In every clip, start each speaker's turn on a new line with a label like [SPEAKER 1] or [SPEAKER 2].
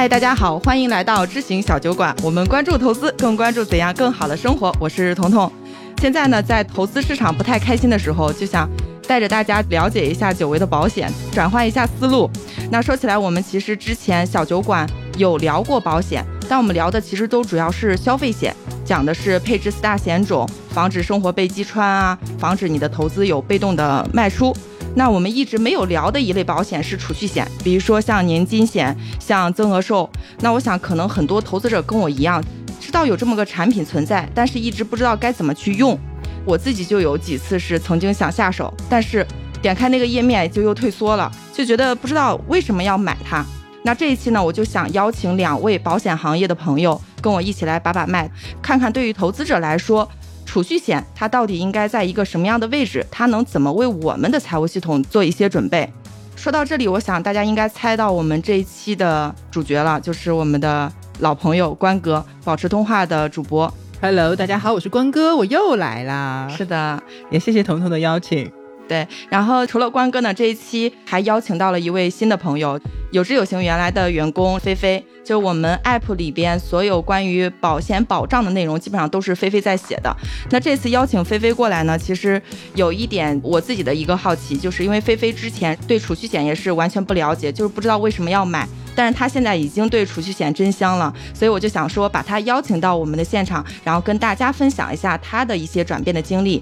[SPEAKER 1] 嗨，大家好，欢迎来到知行小酒馆。我们关注投资，更关注怎样更好的生活。我是彤彤。现在呢，在投资市场不太开心的时候，就想带着大家了解一下久违的保险，转换一下思路。那说起来，我们其实之前小酒馆有聊过保险，但我们聊的其实都主要是消费险，讲的是配置四大险种，防止生活被击穿啊，防止你的投资有被动的卖出。那我们一直没有聊的一类保险是储蓄险，比如说像年金险、像增额寿。那我想可能很多投资者跟我一样，知道有这么个产品存在，但是一直不知道该怎么去用。我自己就有几次是曾经想下手，但是点开那个页面就又退缩了，就觉得不知道为什么要买它。那这一期呢，我就想邀请两位保险行业的朋友跟我一起来把把脉，看看对于投资者来说。储蓄险它到底应该在一个什么样的位置？它能怎么为我们的财务系统做一些准备？说到这里，我想大家应该猜到我们这一期的主角了，就是我们的老朋友关哥，保持通话的主播。
[SPEAKER 2] Hello，大家好，我是关哥，我又来啦。
[SPEAKER 1] 是的，
[SPEAKER 2] 也谢谢彤彤的邀请。
[SPEAKER 1] 对，然后除了关哥呢，这一期还邀请到了一位新的朋友，有知有行原来的员工菲菲，就我们 app 里边所有关于保险保障的内容，基本上都是菲菲在写的。那这次邀请菲菲过来呢，其实有一点我自己的一个好奇，就是因为菲菲之前对储蓄险也是完全不了解，就是不知道为什么要买，但是她现在已经对储蓄险真香了，所以我就想说把她邀请到我们的现场，然后跟大家分享一下她的一些转变的经历。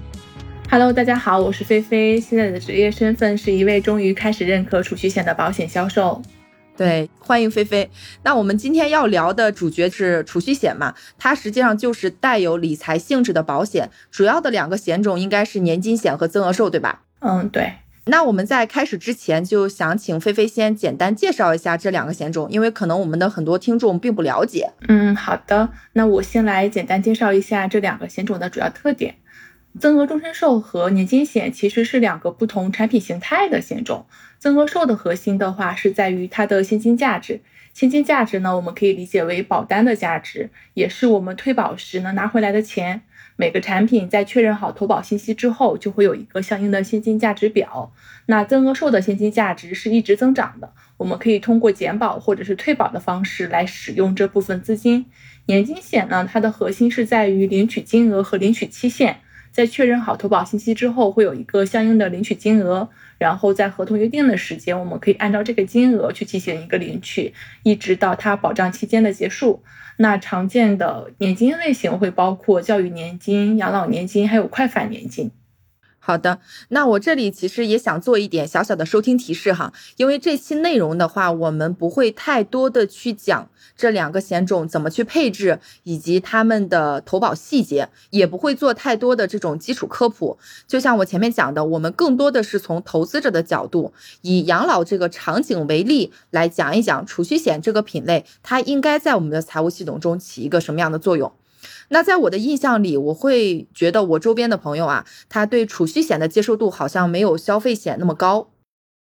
[SPEAKER 3] Hello，大家好，我是菲菲，现在的职业身份是一位终于开始认可储蓄险的保险销售。
[SPEAKER 1] 对，欢迎菲菲。那我们今天要聊的主角是储蓄险嘛？它实际上就是带有理财性质的保险，主要的两个险种应该是年金险和增额寿，对吧？
[SPEAKER 3] 嗯，对。
[SPEAKER 1] 那我们在开始之前，就想请菲菲先简单介绍一下这两个险种，因为可能我们的很多听众并不了解。
[SPEAKER 3] 嗯，好的。那我先来简单介绍一下这两个险种的主要特点。增额终身寿和年金险其实是两个不同产品形态的险种。增额寿的核心的话是在于它的现金价值，现金价值呢，我们可以理解为保单的价值，也是我们退保时能拿回来的钱。每个产品在确认好投保信息之后，就会有一个相应的现金价值表。那增额寿的现金价值是一直增长的，我们可以通过减保或者是退保的方式来使用这部分资金。年金险呢，它的核心是在于领取金额和领取期限。在确认好投保信息之后，会有一个相应的领取金额，然后在合同约定的时间，我们可以按照这个金额去进行一个领取，一直到它保障期间的结束。那常见的年金类型会包括教育年金、养老年金，还有快返年金。
[SPEAKER 1] 好的，那我这里其实也想做一点小小的收听提示哈，因为这期内容的话，我们不会太多的去讲这两个险种怎么去配置，以及他们的投保细节，也不会做太多的这种基础科普。就像我前面讲的，我们更多的是从投资者的角度，以养老这个场景为例来讲一讲储蓄险这个品类，它应该在我们的财务系统中起一个什么样的作用。那在我的印象里，我会觉得我周边的朋友啊，他对储蓄险的接受度好像没有消费险那么高，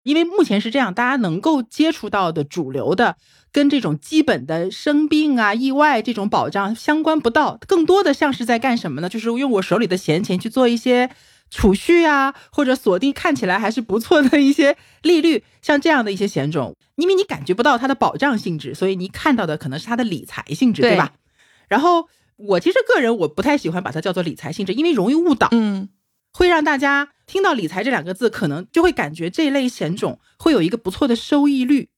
[SPEAKER 2] 因为目前是这样，大家能够接触到的主流的，跟这种基本的生病啊、意外这种保障相关不到，更多的像是在干什么呢？就是用我手里的闲钱去做一些储蓄啊，或者锁定看起来还是不错的一些利率，像这样的一些险种，因为你感觉不到它的保障性质，所以你看到的可能是它的理财性质，对吧？然后。我其实个人我不太喜欢把它叫做理财性质，因为容易误导，
[SPEAKER 1] 嗯，
[SPEAKER 2] 会让大家听到理财这两个字，可能就会感觉这类险种会有一个不错的收益率，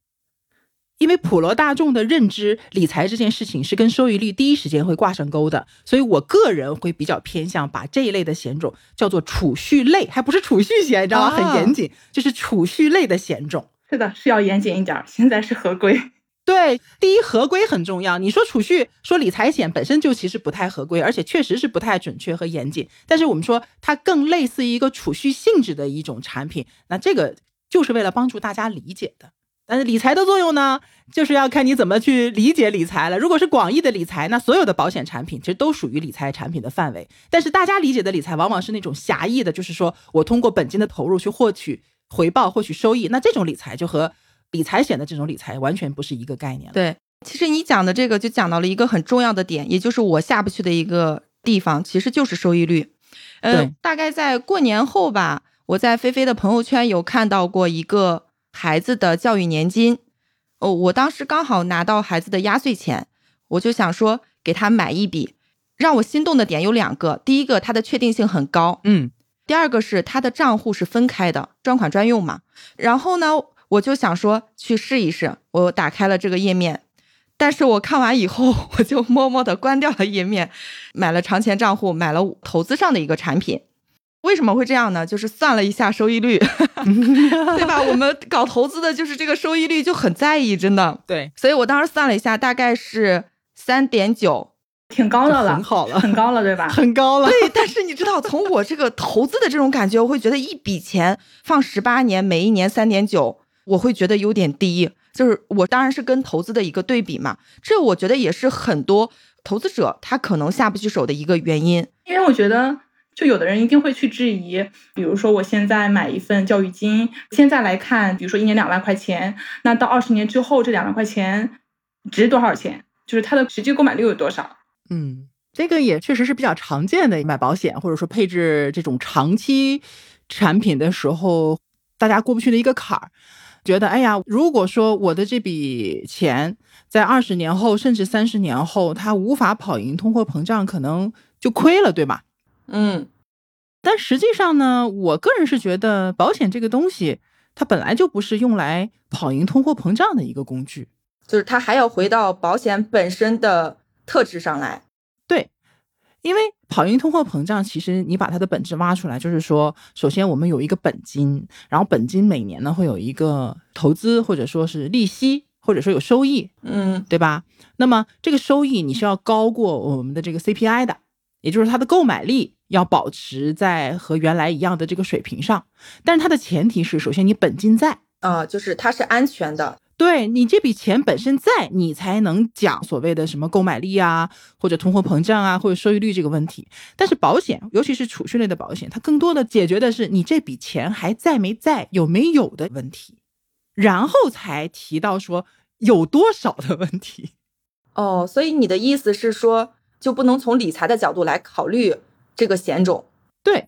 [SPEAKER 2] 因为普罗大众的认知，理财这件事情是跟收益率第一时间会挂上钩的，所以我个人会比较偏向把这一类的险种叫做储蓄类，还不是储蓄险，你知道吗？很严谨，就是储蓄类的险种。
[SPEAKER 3] 是的，是要严谨一点，现在是合规。
[SPEAKER 2] 对，第一合规很重要。你说储蓄、说理财险本身就其实不太合规，而且确实是不太准确和严谨。但是我们说它更类似于一个储蓄性质的一种产品，那这个就是为了帮助大家理解的。但是理财的作用呢，就是要看你怎么去理解理财了。如果是广义的理财，那所有的保险产品其实都属于理财产品的范围。但是大家理解的理财往往是那种狭义的，就是说我通过本金的投入去获取回报、获取收益，那这种理财就和。理财险的这种理财完全不是一个概念。
[SPEAKER 1] 对，其实你讲的这个就讲到了一个很重要的点，也就是我下不去的一个地方，其实就是收益率。呃，大概在过年后吧，我在菲菲的朋友圈有看到过一个孩子的教育年金，哦，我当时刚好拿到孩子的压岁钱，我就想说给他买一笔。让我心动的点有两个，第一个它的确定性很高，
[SPEAKER 2] 嗯，
[SPEAKER 1] 第二个是它的账户是分开的，专款专用嘛。然后呢，我就想说去试一试，我打开了这个页面，但是我看完以后，我就默默的关掉了页面，买了长钱账户，买了投资上的一个产品。为什么会这样呢？就是算了一下收益率，对吧？我们搞投资的就是这个收益率就很在意，真的。
[SPEAKER 2] 对，
[SPEAKER 1] 所以我当时算了一下，大概是三点九。
[SPEAKER 3] 挺高的了，
[SPEAKER 2] 很好了，
[SPEAKER 3] 很高了，对吧？
[SPEAKER 2] 很高了。
[SPEAKER 1] 对，但是你知道，从我这个投资的这种感觉，我会觉得一笔钱放十八年，每一年三点九，我会觉得有点低。就是我当然是跟投资的一个对比嘛，这我觉得也是很多投资者他可能下不去手的一个原因。
[SPEAKER 3] 因为我觉得，就有的人一定会去质疑，比如说我现在买一份教育金，现在来看，比如说一年两万块钱，那到二十年之后，这两万块钱值多少钱？就是它的实际购买力有多少？
[SPEAKER 2] 嗯，这个也确实是比较常见的，买保险或者说配置这种长期产品的时候，大家过不去的一个坎儿。觉得，哎呀，如果说我的这笔钱在二十年后甚至三十年后，它无法跑赢通货膨胀，可能就亏了，对吧？
[SPEAKER 1] 嗯。
[SPEAKER 2] 但实际上呢，我个人是觉得，保险这个东西，它本来就不是用来跑赢通货膨胀的一个工具，
[SPEAKER 1] 就是它还要回到保险本身的。特质上来，
[SPEAKER 2] 对，因为跑赢通货膨胀，其实你把它的本质挖出来，就是说，首先我们有一个本金，然后本金每年呢会有一个投资，或者说是利息，或者说有收益，
[SPEAKER 1] 嗯，
[SPEAKER 2] 对吧？那么这个收益你是要高过我们的这个 CPI 的，也就是它的购买力要保持在和原来一样的这个水平上，但是它的前提是，首先你本金在，
[SPEAKER 1] 啊，就是它是安全的。
[SPEAKER 2] 对你这笔钱本身在，你才能讲所谓的什么购买力啊，或者通货膨胀啊，或者收益率这个问题。但是保险，尤其是储蓄类的保险，它更多的解决的是你这笔钱还在没在，有没有的问题，然后才提到说有多少的问题。
[SPEAKER 1] 哦，所以你的意思是说，就不能从理财的角度来考虑这个险种？
[SPEAKER 2] 对。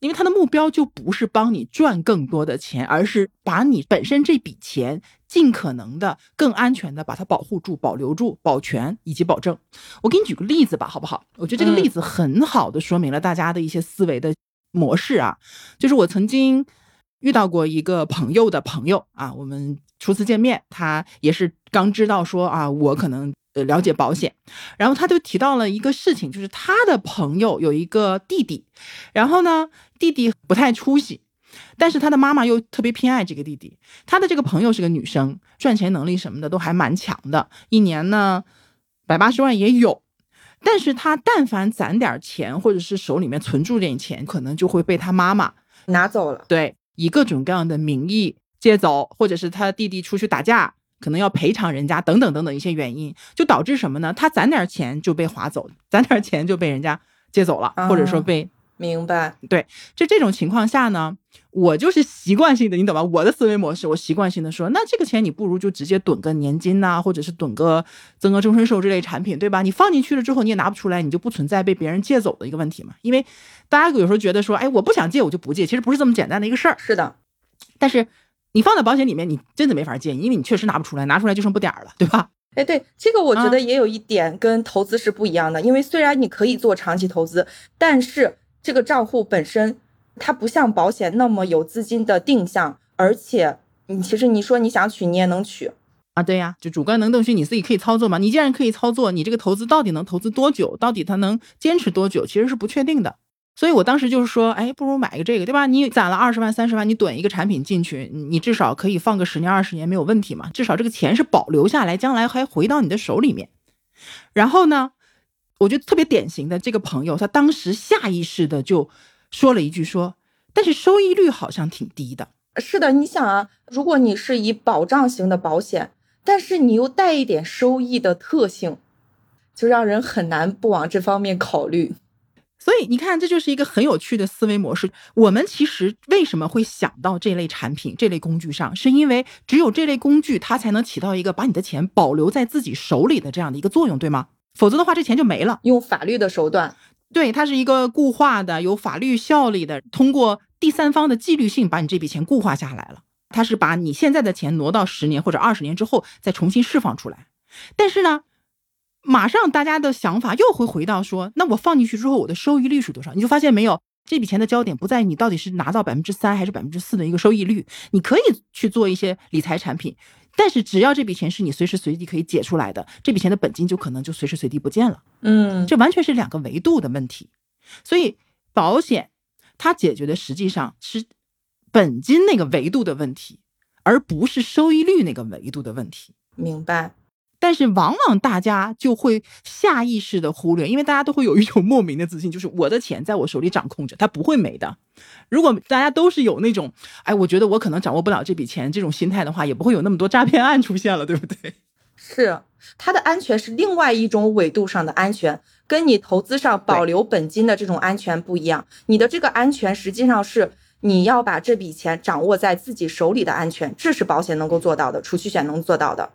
[SPEAKER 2] 因为他的目标就不是帮你赚更多的钱，而是把你本身这笔钱尽可能的更安全的把它保护住、保留住、保全以及保证。我给你举个例子吧，好不好？我觉得这个例子很好的说明了大家的一些思维的模式啊。就是我曾经遇到过一个朋友的朋友啊，我们初次见面，他也是刚知道说啊，我可能。呃，了解保险，然后他就提到了一个事情，就是他的朋友有一个弟弟，然后呢，弟弟不太出息，但是他的妈妈又特别偏爱这个弟弟。他的这个朋友是个女生，赚钱能力什么的都还蛮强的，一年呢百八十万也有。但是他但凡攒点钱，或者是手里面存住点钱，可能就会被他妈妈
[SPEAKER 1] 拿走了。
[SPEAKER 2] 对，以各种各样的名义借走，或者是他弟弟出去打架。可能要赔偿人家等等等等一些原因，就导致什么呢？他攒点钱就被划走，攒点钱就被人家借走了，或者说被
[SPEAKER 1] 明白。
[SPEAKER 2] 对，就这种情况下呢，我就是习惯性的，你懂吧？我的思维模式，我习惯性的说，那这个钱你不如就直接囤个年金呐，或者是囤个增额终身寿这类产品，对吧？你放进去了之后，你也拿不出来，你就不存在被别人借走的一个问题嘛。因为大家有时候觉得说，哎，我不想借我就不借，其实不是这么简单的一个事儿。
[SPEAKER 1] 是的，
[SPEAKER 2] 但是。你放在保险里面，你真的没法借，因为你确实拿不出来，拿出来就剩不点儿了，对吧？
[SPEAKER 1] 哎，对，这个我觉得也有一点跟投资是不一样的，因为虽然你可以做长期投资，但是这个账户本身它不像保险那么有资金的定向，而且你其实你说你想取你也能取
[SPEAKER 2] 啊，对呀，就主观能动性你自己可以操作嘛。你既然可以操作，你这个投资到底能投资多久，到底它能坚持多久，其实是不确定的。所以我当时就是说，哎，不如买一个这个，对吧？你攒了二十万、三十万，你囤一个产品进去，你至少可以放个十年、二十年没有问题嘛。至少这个钱是保留下来，将来还回到你的手里面。然后呢，我觉得特别典型的这个朋友，他当时下意识的就说了一句说，但是收益率好像挺低的。
[SPEAKER 1] 是的，你想啊，如果你是以保障型的保险，但是你又带一点收益的特性，就让人很难不往这方面考虑。
[SPEAKER 2] 所以你看，这就是一个很有趣的思维模式。我们其实为什么会想到这类产品、这类工具上，是因为只有这类工具，它才能起到一个把你的钱保留在自己手里的这样的一个作用，对吗？否则的话，这钱就没了。
[SPEAKER 1] 用法律的手段，
[SPEAKER 2] 对，它是一个固化的、有法律效力的，通过第三方的纪律性把你这笔钱固化下来了。它是把你现在的钱挪到十年或者二十年之后再重新释放出来。但是呢，马上大家的想法又会回到说，那我放进去之后，我的收益率是多少？你就发现没有，这笔钱的焦点不在你到底是拿到百分之三还是百分之四的一个收益率，你可以去做一些理财产品。但是只要这笔钱是你随时随地可以解出来的，这笔钱的本金就可能就随时随地不见了。
[SPEAKER 1] 嗯，
[SPEAKER 2] 这完全是两个维度的问题。所以保险它解决的实际上是本金那个维度的问题，而不是收益率那个维度的问题。
[SPEAKER 1] 明白。
[SPEAKER 2] 但是往往大家就会下意识的忽略，因为大家都会有一种莫名的自信，就是我的钱在我手里掌控着，它不会没的。如果大家都是有那种，哎，我觉得我可能掌握不了这笔钱这种心态的话，也不会有那么多诈骗案出现了，对不对？
[SPEAKER 1] 是，它的安全是另外一种纬度上的安全，跟你投资上保留本金的这种安全不一样。你的这个安全实际上是你要把这笔钱掌握在自己手里的安全，这是保险能够做到的，储蓄险能做到的。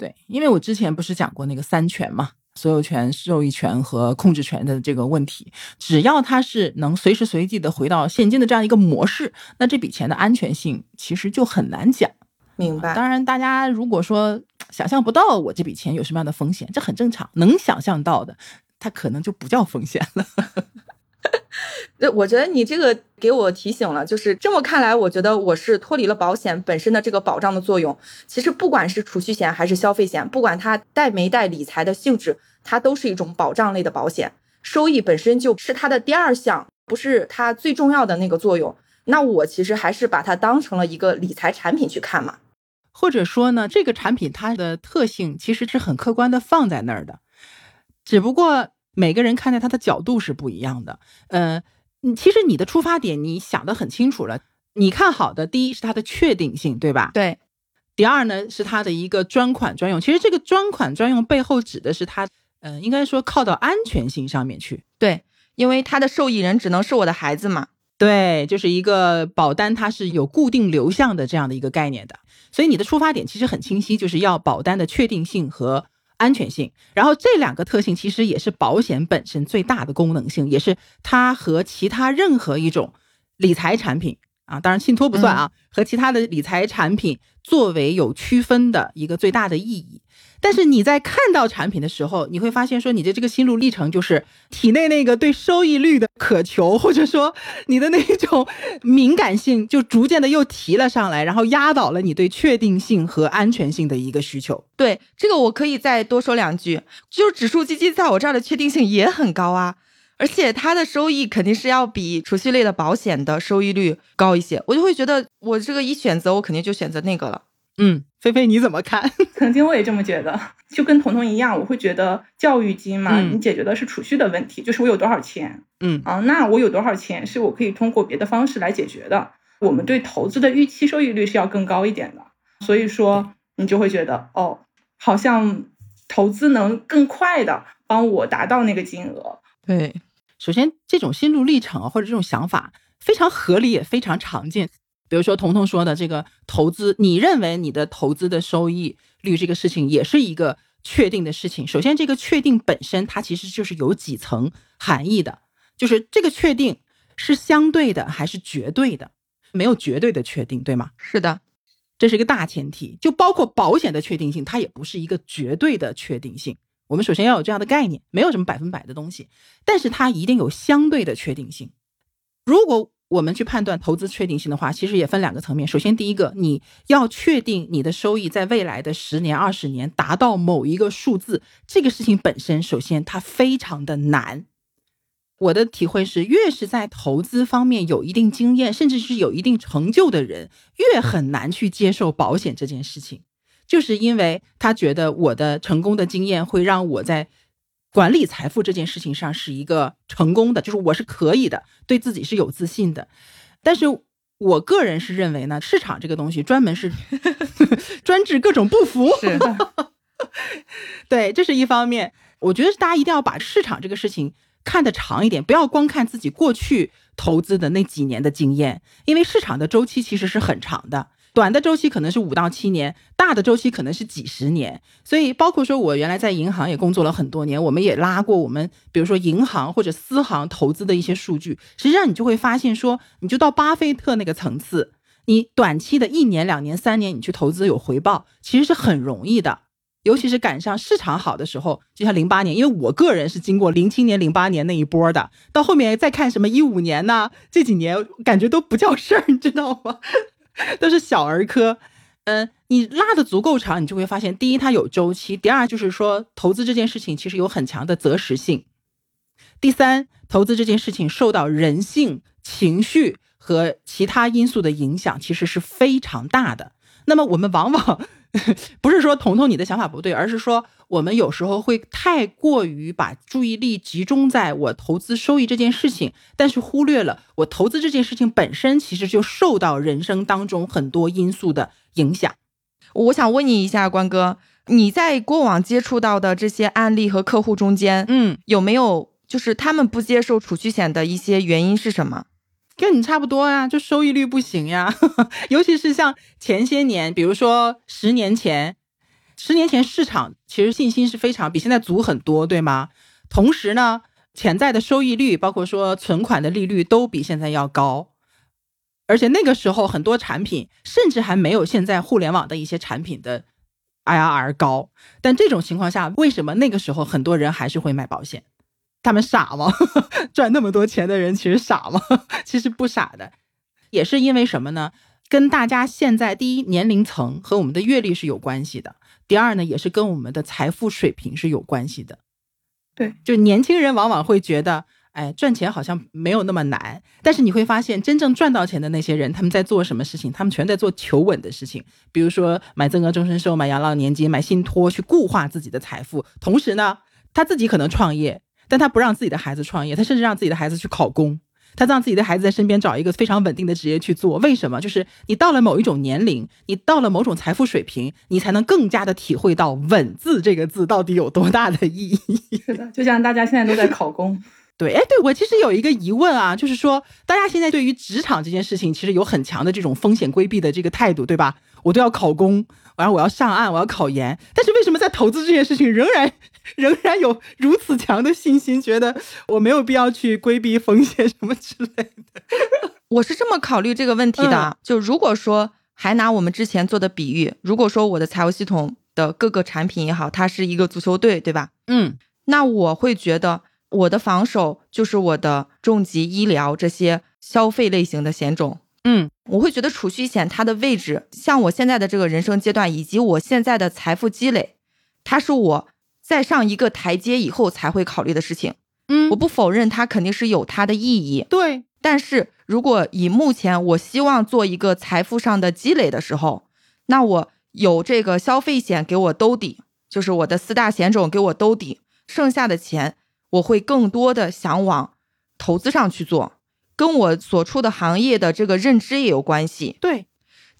[SPEAKER 2] 对，因为我之前不是讲过那个三权嘛，所有权、受益权和控制权的这个问题，只要它是能随时随地的回到现金的这样一个模式，那这笔钱的安全性其实就很难讲。
[SPEAKER 1] 明白。
[SPEAKER 2] 当然，大家如果说想象不到我这笔钱有什么样的风险，这很正常。能想象到的，它可能就不叫风险了。
[SPEAKER 1] 对，我觉得你这个给我提醒了，就是这么看来，我觉得我是脱离了保险本身的这个保障的作用。其实不管是储蓄险还是消费险，不管它带没带理财的性质，它都是一种保障类的保险，收益本身就是它的第二项，不是它最重要的那个作用。那我其实还是把它当成了一个理财产品去看嘛。
[SPEAKER 2] 或者说呢，这个产品它的特性其实是很客观的放在那儿的，只不过每个人看待它的角度是不一样的。呃，其实你的出发点你想得很清楚了，你看好的第一是它的确定性，对吧？
[SPEAKER 1] 对。
[SPEAKER 2] 第二呢是它的一个专款专用，其实这个专款专用背后指的是它，呃，应该说靠到安全性上面去。
[SPEAKER 1] 对，因为它的受益人只能是我的孩子嘛。
[SPEAKER 2] 对，就是一个保单，它是有固定流向的这样的一个概念的。所以你的出发点其实很清晰，就是要保单的确定性和安全性。然后这两个特性其实也是保险本身最大的功能性，也是它和其他任何一种理财产品啊，当然信托不算啊，和其他的理财产品作为有区分的一个最大的意义。但是你在看到产品的时候，你会发现说你的这个心路历程就是体内那个对收益率的渴求，或者说你的那种敏感性就逐渐的又提了上来，然后压倒了你对确定性和安全性的一个需求。
[SPEAKER 1] 对这个我可以再多说两句，就是指数基金在我这儿的确定性也很高啊，而且它的收益肯定是要比储蓄类的保险的收益率高一些，我就会觉得我这个一选择，我肯定就选择那个了。
[SPEAKER 2] 嗯，菲菲你怎么看？
[SPEAKER 3] 曾经我也这么觉得，就跟彤彤一样，我会觉得教育金嘛，你解决的是储蓄的问题，就是我有多少钱，
[SPEAKER 2] 嗯
[SPEAKER 3] 啊，那我有多少钱是我可以通过别的方式来解决的。我们对投资的预期收益率是要更高一点的，所以说你就会觉得哦，好像投资能更快的帮我达到那个金额。
[SPEAKER 1] 对，
[SPEAKER 2] 首先这种心路历程或者这种想法非常合理，也非常常见。比如说，彤彤说的这个投资，你认为你的投资的收益率这个事情也是一个确定的事情。首先，这个确定本身它其实就是有几层含义的，就是这个确定是相对的还是绝对的？没有绝对的确定，对吗？
[SPEAKER 1] 是的，
[SPEAKER 2] 这是一个大前提。就包括保险的确定性，它也不是一个绝对的确定性。我们首先要有这样的概念，没有什么百分百的东西，但是它一定有相对的确定性。如果我们去判断投资确定性的话，其实也分两个层面。首先，第一个，你要确定你的收益在未来的十年、二十年达到某一个数字，这个事情本身，首先它非常的难。我的体会是，越是在投资方面有一定经验，甚至是有一定成就的人，越很难去接受保险这件事情，就是因为他觉得我的成功的经验会让我在。管理财富这件事情上是一个成功的，就是我是可以的，对自己是有自信的。但是我个人是认为呢，市场这个东西专门是 专治各种不服。
[SPEAKER 1] 是，
[SPEAKER 2] 对，这是一方面。我觉得大家一定要把市场这个事情看得长一点，不要光看自己过去投资的那几年的经验，因为市场的周期其实是很长的。短的周期可能是五到七年，大的周期可能是几十年。所以，包括说我原来在银行也工作了很多年，我们也拉过我们，比如说银行或者私行投资的一些数据。实际上，你就会发现说，你就到巴菲特那个层次，你短期的一年、两年、三年，你去投资有回报，其实是很容易的。尤其是赶上市场好的时候，就像零八年，因为我个人是经过零七年、零八年那一波的，到后面再看什么一五年呢，这几年感觉都不叫事儿，你知道吗？都是小儿科。嗯，你拉的足够长，你就会发现，第一它有周期，第二就是说投资这件事情其实有很强的择时性，第三投资这件事情受到人性、情绪和其他因素的影响，其实是非常大的。那么我们往往。不是说彤彤你的想法不对，而是说我们有时候会太过于把注意力集中在我投资收益这件事情，但是忽略了我投资这件事情本身其实就受到人生当中很多因素的影响。
[SPEAKER 1] 我想问你一下，关哥，你在过往接触到的这些案例和客户中间，
[SPEAKER 2] 嗯，
[SPEAKER 1] 有没有就是他们不接受储蓄险的一些原因是什么？
[SPEAKER 2] 跟你差不多呀，就收益率不行呀，尤其是像前些年，比如说十年前，十年前市场其实信心是非常比现在足很多，对吗？同时呢，潜在的收益率，包括说存款的利率都比现在要高，而且那个时候很多产品甚至还没有现在互联网的一些产品的 IRR 高。但这种情况下，为什么那个时候很多人还是会买保险？他们傻吗？赚那么多钱的人其实傻吗？其实不傻的，也是因为什么呢？跟大家现在第一年龄层和我们的阅历是有关系的。第二呢，也是跟我们的财富水平是有关系的。
[SPEAKER 3] 对，
[SPEAKER 2] 就年轻人往往会觉得，哎，赚钱好像没有那么难。但是你会发现，真正赚到钱的那些人，他们在做什么事情？他们全在做求稳的事情，比如说买增额终身寿、买养老年金、买信托，去固化自己的财富。同时呢，他自己可能创业。但他不让自己的孩子创业，他甚至让自己的孩子去考公，他让自己的孩子在身边找一个非常稳定的职业去做。为什么？就是你到了某一种年龄，你到了某种财富水平，你才能更加的体会到“稳”字这个字到底有多大的意义。
[SPEAKER 3] 是的，就像大家现在都在考公。
[SPEAKER 2] 对，哎，对我其实有一个疑问啊，就是说，大家现在对于职场这件事情，其实有很强的这种风险规避的这个态度，对吧？我都要考公，然后我要上岸，我要考研，但是为什么在投资这件事情仍然 仍然有如此强的信心，觉得我没有必要去规避风险什么之类的？
[SPEAKER 1] 我是这么考虑这个问题的，就如果说还拿我们之前做的比喻，如果说我的财务系统的各个产品也好，它是一个足球队，对吧？
[SPEAKER 2] 嗯，
[SPEAKER 1] 那我会觉得我的防守就是我的重疾、医疗这些消费类型的险种。
[SPEAKER 2] 嗯，
[SPEAKER 1] 我会觉得储蓄险它的位置，像我现在的这个人生阶段，以及我现在的财富积累，它是我再上一个台阶以后才会考虑的事情。
[SPEAKER 2] 嗯，
[SPEAKER 1] 我不否认它肯定是有它的意义。
[SPEAKER 2] 对，
[SPEAKER 1] 但是如果以目前我希望做一个财富上的积累的时候，那我有这个消费险给我兜底，就是我的四大险种给我兜底，剩下的钱我会更多的想往投资上去做。跟我所处的行业的这个认知也有关系。
[SPEAKER 2] 对，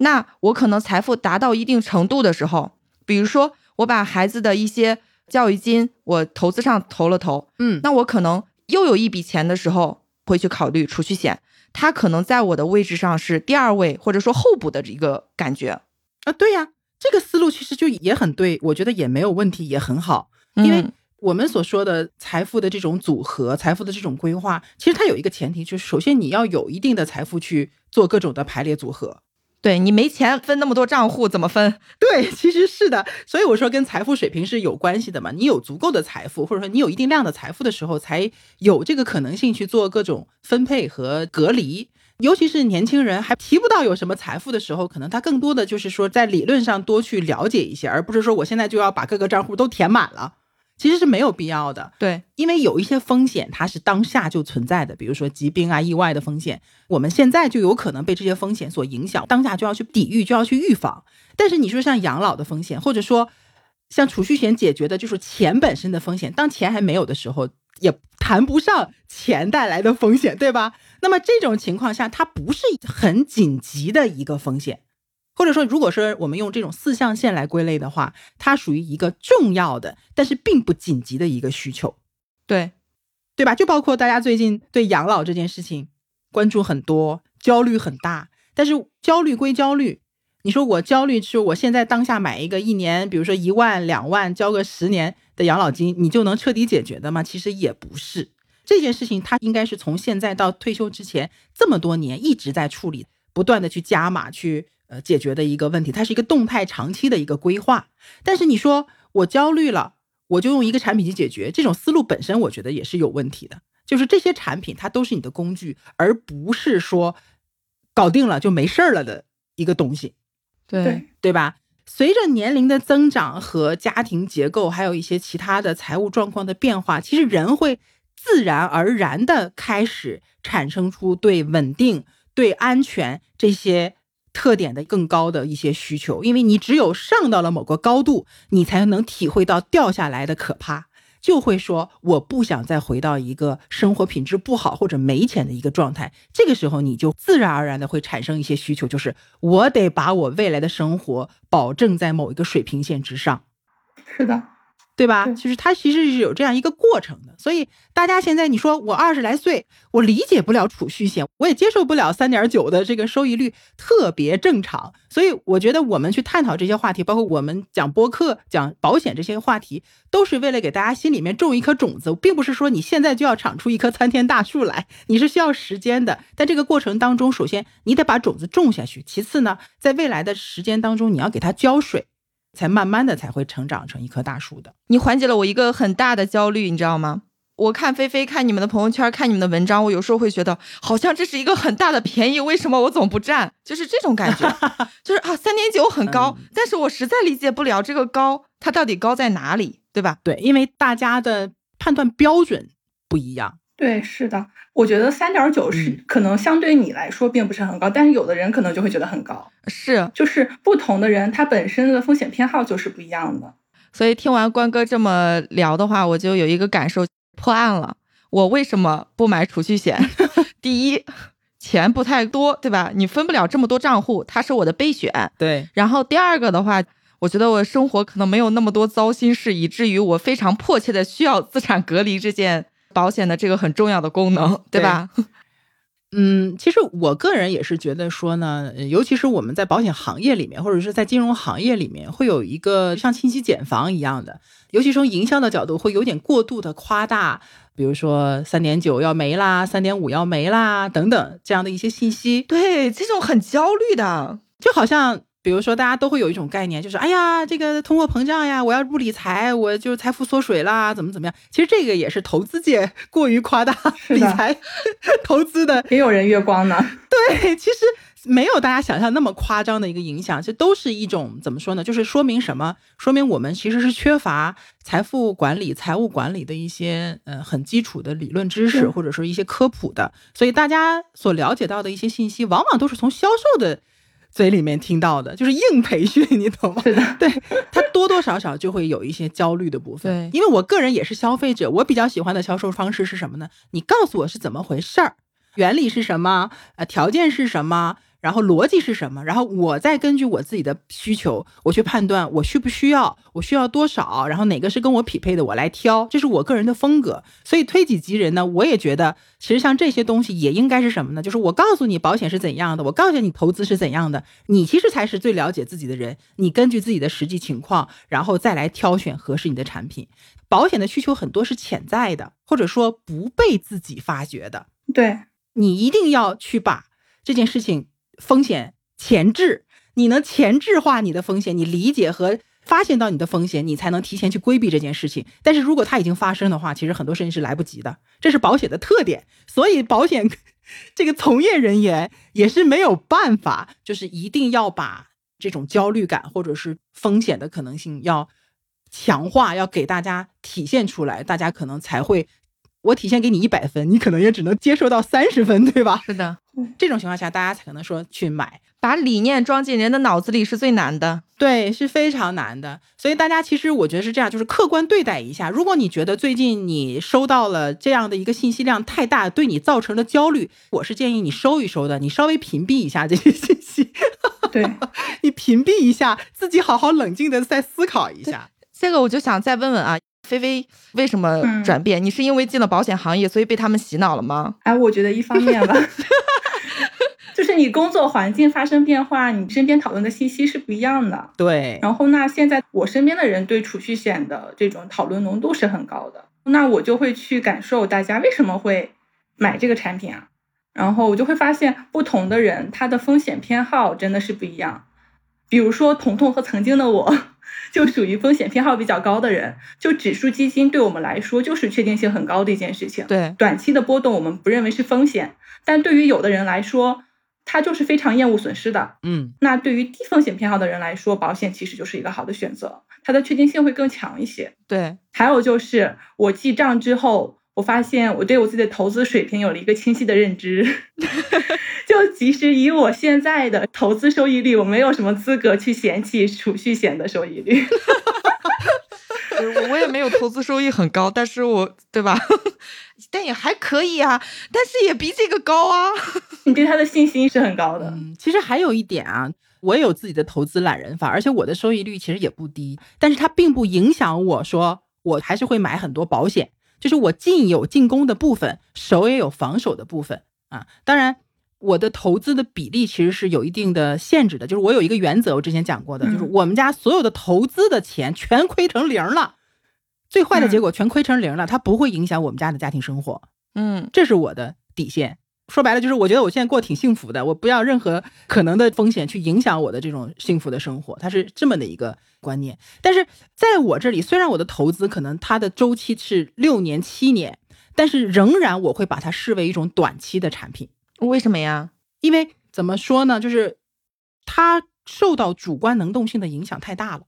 [SPEAKER 1] 那我可能财富达到一定程度的时候，比如说我把孩子的一些教育金我投资上投了投，
[SPEAKER 2] 嗯，
[SPEAKER 1] 那我可能又有一笔钱的时候，会去考虑储蓄险，它可能在我的位置上是第二位或者说候补的一个感觉
[SPEAKER 2] 啊。对呀，这个思路其实就也很对，我觉得也没有问题，也很好，因为。我们所说的财富的这种组合，财富的这种规划，其实它有一个前提，就是首先你要有一定的财富去做各种的排列组合。
[SPEAKER 1] 对你没钱分那么多账户怎么分？
[SPEAKER 2] 对，其实是的。所以我说跟财富水平是有关系的嘛。你有足够的财富，或者说你有一定量的财富的时候，才有这个可能性去做各种分配和隔离。尤其是年轻人还提不到有什么财富的时候，可能他更多的就是说在理论上多去了解一些，而不是说我现在就要把各个账户都填满了。其实是没有必要的，
[SPEAKER 1] 对，
[SPEAKER 2] 因为有一些风险它是当下就存在的，比如说疾病啊、意外的风险，我们现在就有可能被这些风险所影响，当下就要去抵御，就要去预防。但是你说像养老的风险，或者说像储蓄险解决的就是钱本身的风险，当钱还没有的时候，也谈不上钱带来的风险，对吧？那么这种情况下，它不是很紧急的一个风险。或者说，如果说我们用这种四象限来归类的话，它属于一个重要的，但是并不紧急的一个需求，
[SPEAKER 1] 对，
[SPEAKER 2] 对吧？就包括大家最近对养老这件事情关注很多，焦虑很大。但是焦虑归焦虑，你说我焦虑是我现在当下买一个一年，比如说一万两万，交个十年的养老金，你就能彻底解决的吗？其实也不是。这件事情它应该是从现在到退休之前这么多年一直在处理。不断的去加码去呃解决的一个问题，它是一个动态长期的一个规划。但是你说我焦虑了，我就用一个产品去解决，这种思路本身我觉得也是有问题的。就是这些产品它都是你的工具，而不是说搞定了就没事儿了的一个东西，
[SPEAKER 1] 对
[SPEAKER 2] 对吧？随着年龄的增长和家庭结构，还有一些其他的财务状况的变化，其实人会自然而然的开始产生出对稳定、对安全这些特点的更高的一些需求。因为你只有上到了某个高度，你才能体会到掉下来的可怕。就会说我不想再回到一个生活品质不好或者没钱的一个状态。这个时候你就自然而然的会产生一些需求，就是我得把我未来的生活保证在某一个水平线之上。
[SPEAKER 3] 是的。
[SPEAKER 2] 对吧？就是它其实是有这样一个过程的，所以大家现在你说我二十来岁，我理解不了储蓄险，我也接受不了三点九的这个收益率，特别正常。所以我觉得我们去探讨这些话题，包括我们讲播客、讲保险这些话题，都是为了给大家心里面种一颗种子，并不是说你现在就要长出一棵参天大树来，你是需要时间的。在这个过程当中，首先你得把种子种下去，其次呢，在未来的时间当中，你要给它浇水。才慢慢的才会成长成一棵大树的。
[SPEAKER 1] 你缓解了我一个很大的焦虑，你知道吗？我看菲菲看你们的朋友圈，看你们的文章，我有时候会觉得好像这是一个很大的便宜，为什么我总不占？就是这种感觉，就是啊，三点九很高，但是我实在理解不了这个高它到底高在哪里，对吧？
[SPEAKER 2] 对，因为大家的判断标准不一样。
[SPEAKER 3] 对，是的，我觉得三点九是可能相对你来说并不是很高，但是有的人可能就会觉得很高。
[SPEAKER 1] 是，
[SPEAKER 3] 就是不同的人他本身的风险偏好就是不一样的。
[SPEAKER 1] 所以听完关哥这么聊的话，我就有一个感受破案了。我为什么不买储蓄险？第一，钱不太多，对吧？你分不了这么多账户，它是我的备选。
[SPEAKER 2] 对。
[SPEAKER 1] 然后第二个的话，我觉得我生活可能没有那么多糟心事，以至于我非常迫切的需要资产隔离这件。保险的这个很重要的功能，对吧？
[SPEAKER 2] 嗯，其实我个人也是觉得说呢，尤其是我们在保险行业里面，或者是在金融行业里面，会有一个像信息茧房一样的，尤其从营销的角度，会有点过度的夸大，比如说三点九要没啦，三点五要没啦等等这样的一些信息，
[SPEAKER 1] 对，这种很焦虑的，
[SPEAKER 2] 就好像。比如说，大家都会有一种概念，就是哎呀，这个通货膨胀呀，我要不理财，我就财富缩水啦，怎么怎么样？其实这个也是投资界过于夸大理财投资的，
[SPEAKER 3] 也有人月光呢。
[SPEAKER 2] 对，其实没有大家想象那么夸张的一个影响，这都是一种怎么说呢？就是说明什么？说明我们其实是缺乏财富管理、财务管理的一些呃很基础的理论知识，或者说一些科普的。所以大家所了解到的一些信息，往往都是从销售的。嘴里面听到的就是硬培训，你懂吗？对他多多少少就会有一些焦虑的部分。
[SPEAKER 1] 对，
[SPEAKER 2] 因为我个人也是消费者，我比较喜欢的销售方式是什么呢？你告诉我是怎么回事儿，原理是什么，呃，条件是什么。然后逻辑是什么？然后我再根据我自己的需求，我去判断我需不需要，我需要多少，然后哪个是跟我匹配的，我来挑，这是我个人的风格。所以推己及人呢，我也觉得，其实像这些东西也应该是什么呢？就是我告诉你保险是怎样的，我告诉你投资是怎样的，你其实才是最了解自己的人。你根据自己的实际情况，然后再来挑选合适你的产品。保险的需求很多是潜在的，或者说不被自己发掘的。
[SPEAKER 3] 对
[SPEAKER 2] 你一定要去把这件事情。风险前置，你能前置化你的风险，你理解和发现到你的风险，你才能提前去规避这件事情。但是如果它已经发生的话，其实很多事情是来不及的，这是保险的特点。所以保险这个从业人员也是没有办法，就是一定要把这种焦虑感或者是风险的可能性要强化，要给大家体现出来，大家可能才会。我体现给你一百分，你可能也只能接受到三十分，对吧？
[SPEAKER 1] 是的。
[SPEAKER 2] 这种情况下，大家才可能说去买，
[SPEAKER 1] 把理念装进人的脑子里是最难的，
[SPEAKER 2] 对，是非常难的。所以大家其实我觉得是这样，就是客观对待一下。如果你觉得最近你收到了这样的一个信息量太大，对你造成了焦虑，我是建议你收一收的，你稍微屏蔽一下这些信息。
[SPEAKER 3] 对
[SPEAKER 2] 你屏蔽一下，自己好好冷静的再思考一下。
[SPEAKER 1] 这个我就想再问问啊，菲菲为什么转变？你是因为进了保险行业，所以被他们洗脑了吗？
[SPEAKER 3] 哎，我觉得一方面吧。就是你工作环境发生变化，你身边讨论的信息是不一样的。
[SPEAKER 2] 对。
[SPEAKER 3] 然后那现在我身边的人对储蓄险的这种讨论浓度是很高的，那我就会去感受大家为什么会买这个产品啊？然后我就会发现，不同的人他的风险偏好真的是不一样。比如说，彤彤和曾经的我，就属于风险偏好比较高的人。就指数基金对我们来说，就是确定性很高的一件事情。
[SPEAKER 1] 对，
[SPEAKER 3] 短期的波动我们不认为是风险，但对于有的人来说，他就是非常厌恶损失的。
[SPEAKER 2] 嗯，
[SPEAKER 3] 那对于低风险偏好的人来说，保险其实就是一个好的选择，它的确定性会更强一些。
[SPEAKER 1] 对，
[SPEAKER 3] 还有就是我记账之后。我发现我对我自己的投资水平有了一个清晰的认知，就即使以我现在的投资收益率，我没有什么资格去嫌弃储蓄险的收益率。
[SPEAKER 1] 我也没有投资收益很高，但是我对吧？但也还可以啊，但是也比这个高啊。
[SPEAKER 3] 你对他的信心是很高的。
[SPEAKER 2] 嗯，其实还有一点啊，我也有自己的投资懒人法，而且我的收益率其实也不低，但是它并不影响我说我还是会买很多保险。就是我进有进攻的部分，守也有防守的部分啊。当然，我的投资的比例其实是有一定的限制的。就是我有一个原则，我之前讲过的，就是我们家所有的投资的钱全亏成零了，最坏的结果全亏成零了，它不会影响我们家的家庭生活。
[SPEAKER 1] 嗯，
[SPEAKER 2] 这是我的底线。说白了就是，我觉得我现在过挺幸福的，我不要任何可能的风险去影响我的这种幸福的生活，它是这么的一个观念。但是在我这里，虽然我的投资可能它的周期是六年、七年，但是仍然我会把它视为一种短期的产品。
[SPEAKER 1] 为什么呀？
[SPEAKER 2] 因为怎么说呢，就是它受到主观能动性的影响太大了，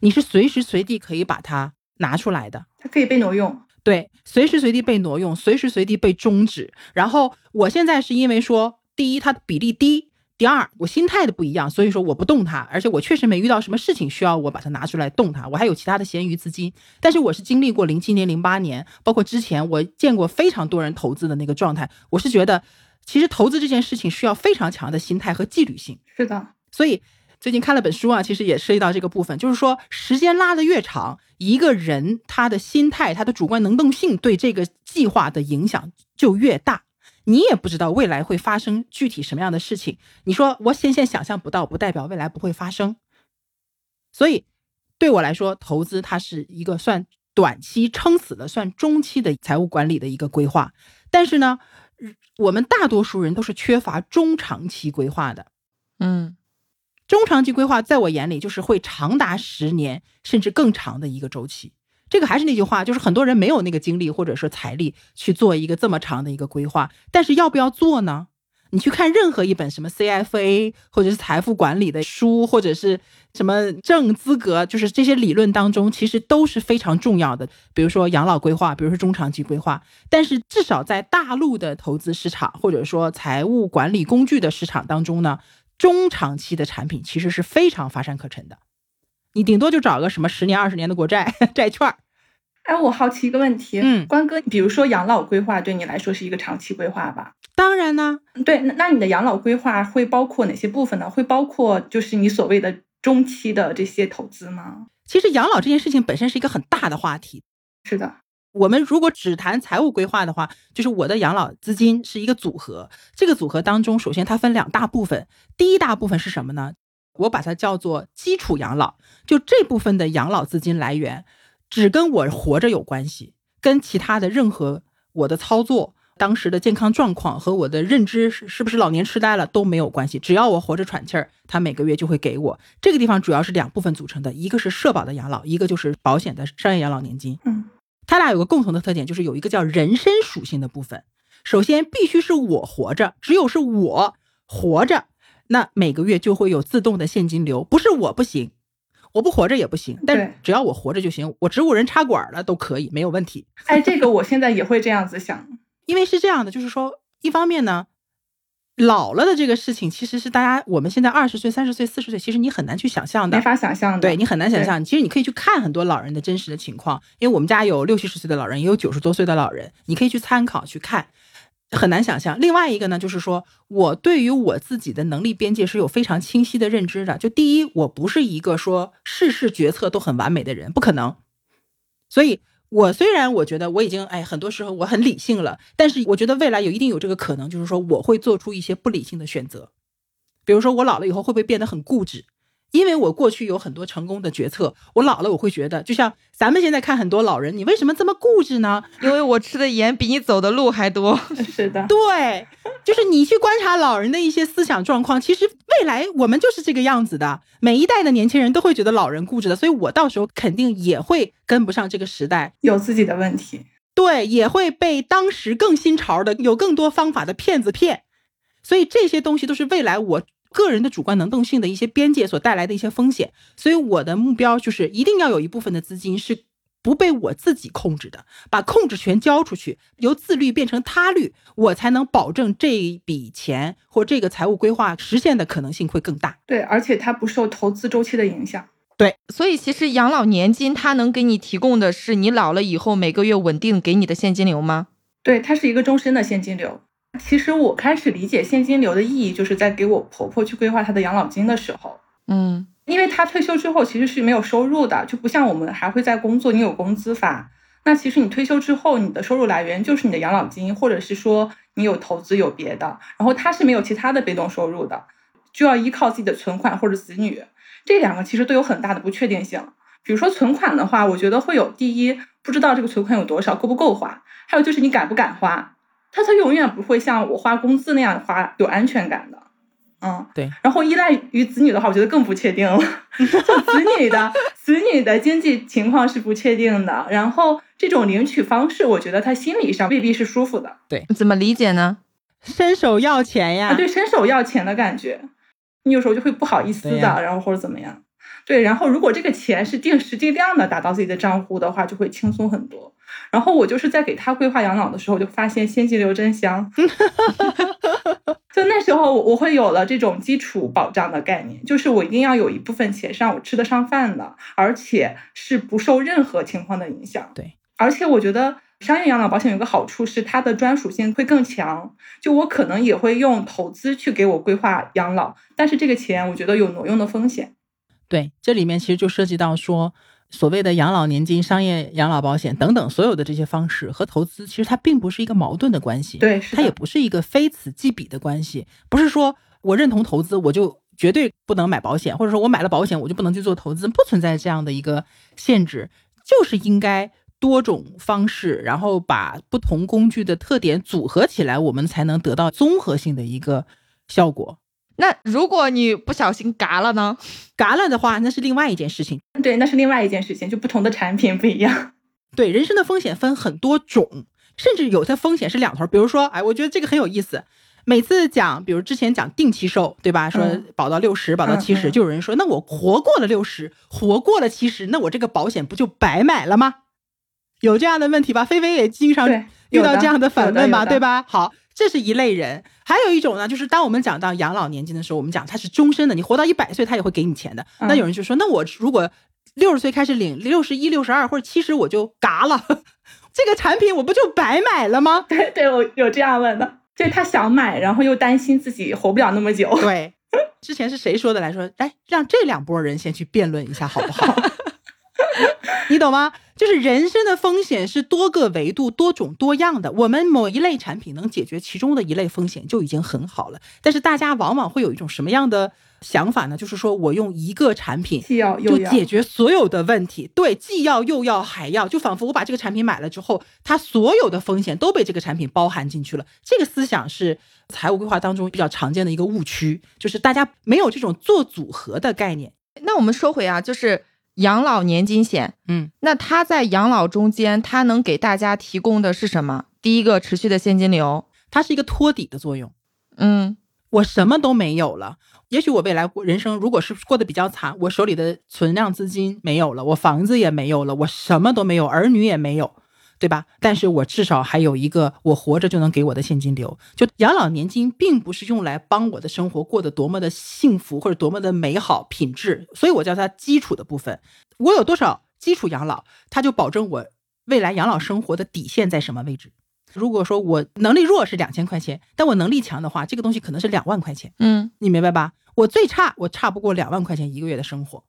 [SPEAKER 2] 你是随时随地可以把它拿出来的，
[SPEAKER 3] 它可以被挪用。
[SPEAKER 2] 对，随时随地被挪用，随时随地被终止。然后我现在是因为说，第一，它的比例低；第二，我心态的不一样，所以说我不动它。而且我确实没遇到什么事情需要我把它拿出来动它，我还有其他的闲余资金。但是我是经历过零七年、零八年，包括之前我见过非常多人投资的那个状态。我是觉得，其实投资这件事情需要非常强的心态和纪律性。
[SPEAKER 3] 是的，
[SPEAKER 2] 所以。最近看了本书啊，其实也涉及到这个部分，就是说时间拉得越长，一个人他的心态、他的主观能动性对这个计划的影响就越大。你也不知道未来会发生具体什么样的事情。你说我现现想象不到，不代表未来不会发生。所以对我来说，投资它是一个算短期撑死了，算中期的财务管理的一个规划。但是呢，我们大多数人都是缺乏中长期规划的。
[SPEAKER 1] 嗯。
[SPEAKER 2] 中长期规划在我眼里就是会长达十年甚至更长的一个周期。这个还是那句话，就是很多人没有那个精力或者说财力去做一个这么长的一个规划。但是要不要做呢？你去看任何一本什么 CFA 或者是财富管理的书，或者是什么证资格，就是这些理论当中，其实都是非常重要的。比如说养老规划，比如说中长期规划。但是至少在大陆的投资市场或者说财务管理工具的市场当中呢。中长期的产品其实是非常乏善可陈的，你顶多就找个什么十年、二十年的国债、债券儿。
[SPEAKER 3] 哎，我好奇一个问题，
[SPEAKER 2] 嗯，
[SPEAKER 3] 关哥，比如说养老规划对你来说是一个长期规划吧？
[SPEAKER 2] 当然呢，
[SPEAKER 3] 对，那那你的养老规划会包括哪些部分呢？会包括就是你所谓的中期的这些投资吗？
[SPEAKER 2] 其实养老这件事情本身是一个很大的话题。
[SPEAKER 3] 是的。
[SPEAKER 2] 我们如果只谈财务规划的话，就是我的养老资金是一个组合。这个组合当中，首先它分两大部分。第一大部分是什么呢？我把它叫做基础养老。就这部分的养老资金来源，只跟我活着有关系，跟其他的任何我的操作、当时的健康状况和我的认知是是不是老年痴呆了都没有关系。只要我活着喘气儿，他每个月就会给我。这个地方主要是两部分组成的，一个是社保的养老，一个就是保险的商业养老年金。
[SPEAKER 3] 嗯。
[SPEAKER 2] 它俩有个共同的特点，就是有一个叫人身属性的部分。首先，必须是我活着，只有是我活着，那每个月就会有自动的现金流。不是我不行，我不活着也不行，但只要我活着就行。我植物人插管了都可以，没有问题。
[SPEAKER 3] 哎，这个我现在也会这样子想，
[SPEAKER 2] 因为是这样的，就是说，一方面呢。老了的这个事情，其实是大家我们现在二十岁、三十岁、四十岁，其实你很难去想象的，
[SPEAKER 3] 没法想象的。
[SPEAKER 2] 对你很难想象。其实你可以去看很多老人的真实的情况，因为我们家有六七十岁的老人，也有九十多岁的老人，你可以去参考去看，很难想象。另外一个呢，就是说我对于我自己的能力边界是有非常清晰的认知的。就第一，我不是一个说事事决策都很完美的人，不可能。所以。我虽然我觉得我已经哎，很多时候我很理性了，但是我觉得未来有一定有这个可能，就是说我会做出一些不理性的选择，比如说我老了以后会不会变得很固执，因为我过去有很多成功的决策，我老了我会觉得，就像咱们现在看很多老人，你为什么这么固执呢？
[SPEAKER 1] 因为我吃的盐比你走的路还多。
[SPEAKER 3] 是的，
[SPEAKER 2] 对，就是你去观察老人的一些思想状况，其实未来我们就是这个样子的。每一代的年轻人都会觉得老人固执的，所以我到时候肯定也会跟不上这个时代，
[SPEAKER 3] 有自己的问题。
[SPEAKER 2] 对，也会被当时更新潮的、有更多方法的骗子骗。所以这些东西都是未来我。个人的主观能动性的一些边界所带来的一些风险，所以我的目标就是一定要有一部分的资金是不被我自己控制的，把控制权交出去，由自律变成他律，我才能保证这一笔钱或这个财务规划实现的可能性会更大。
[SPEAKER 3] 对，而且它不受投资周期的影响。
[SPEAKER 2] 对，
[SPEAKER 1] 所以其实养老年金它能给你提供的是你老了以后每个月稳定给你的现金流吗？
[SPEAKER 3] 对，它是一个终身的现金流。其实我开始理解现金流的意义，就是在给我婆婆去规划她的养老金的时候，
[SPEAKER 1] 嗯，
[SPEAKER 3] 因为她退休之后其实是没有收入的，就不像我们还会在工作，你有工资发。那其实你退休之后，你的收入来源就是你的养老金，或者是说你有投资有别的，然后她是没有其他的被动收入的，就要依靠自己的存款或者子女，这两个其实都有很大的不确定性。比如说存款的话，我觉得会有第一不知道这个存款有多少，够不够花，还有就是你敢不敢花。他他永远不会像我花工资那样花有安全感的，嗯，
[SPEAKER 2] 对。
[SPEAKER 3] 然后依赖于子女的话，我觉得更不确定了。就子女的子女的经济情况是不确定的，然后这种领取方式，我觉得他心理上未必是舒服的。
[SPEAKER 2] 对，
[SPEAKER 1] 怎么理解呢？
[SPEAKER 2] 伸手要钱呀？
[SPEAKER 3] 对，伸手要钱的感觉，你有时候就会不好意思的，然后或者怎么样。对，然后如果这个钱是定时定量的打到自己的账户的话，就会轻松很多。然后我就是在给他规划养老的时候，就发现现金流真香。就那时候，我会有了这种基础保障的概念，就是我一定要有一部分钱是让我吃得上饭的，而且是不受任何情况的影响。
[SPEAKER 2] 对，
[SPEAKER 3] 而且我觉得商业养老保险有个好处是它的专属性会更强。就我可能也会用投资去给我规划养老，但是这个钱我觉得有挪用的风险。
[SPEAKER 2] 对，这里面其实就涉及到说。所谓的养老年金、商业养老保险等等，所有的这些方式和投资，其实它并不是一个矛盾的关系。
[SPEAKER 3] 对，
[SPEAKER 2] 它也不是一个非此即彼的关系。不是说我认同投资，我就绝对不能买保险，或者说我买了保险，我就不能去做投资，不存在这样的一个限制。就是应该多种方式，然后把不同工具的特点组合起来，我们才能得到综合性的一个效果。
[SPEAKER 1] 那如果你不小心嘎了呢？
[SPEAKER 2] 嘎了的话，那是另外一件事情。
[SPEAKER 3] 对，那是另外一件事情，就不同的产品不一样。
[SPEAKER 2] 对，人生的风险分很多种，甚至有的风险是两头。比如说，哎，我觉得这个很有意思。每次讲，比如之前讲定期寿，对吧？说保到六十，保到七十，就有人说，那我活过了六十，活过了七十，那我这个保险不就白买了吗？有这样的问题吧？菲菲也经常遇到这样的反问嘛，对吧？好。这是一类人，还有一种呢，就是当我们讲到养老年金的时候，我们讲它是终身的，你活到一百岁，他也会给你钱的。那有人就说，那我如果六十岁开始领，六十一、六十二或者七十我就嘎了，这个产品我不就白买了吗？
[SPEAKER 3] 对对，我有这样问的，就是他想买，然后又担心自己活不了那么久。
[SPEAKER 2] 对，之前是谁说的来说，来让这两拨人先去辩论一下好不好？你懂吗？就是人生的风险是多个维度、多种多样的。我们某一类产品能解决其中的一类风险就已经很好了。但是大家往往会有一种什么样的想法呢？就是说我用一个产品
[SPEAKER 3] 既要又
[SPEAKER 2] 要就解决所有的问题。对，既要又要还要，就仿佛我把这个产品买了之后，它所有的风险都被这个产品包含进去了。这个思想是财务规划当中比较常见的一个误区，就是大家没有这种做组合的概念。
[SPEAKER 1] 那我们说回啊，就是。养老年金险，
[SPEAKER 2] 嗯，
[SPEAKER 1] 那它在养老中间，它能给大家提供的是什么？第一个，持续的现金流，
[SPEAKER 2] 它是一个托底的作用。
[SPEAKER 1] 嗯，
[SPEAKER 2] 我什么都没有了，也许我未来人生如果是过得比较惨，我手里的存量资金没有了，我房子也没有了，我什么都没有，儿女也没有。对吧？但是我至少还有一个我活着就能给我的现金流。就养老年金并不是用来帮我的生活过得多么的幸福或者多么的美好品质，所以我叫它基础的部分。我有多少基础养老，它就保证我未来养老生活的底线在什么位置。如果说我能力弱是两千块钱，但我能力强的话，这个东西可能是两万块钱。
[SPEAKER 1] 嗯，
[SPEAKER 2] 你明白吧？我最差我差不过两万块钱一个月的生活。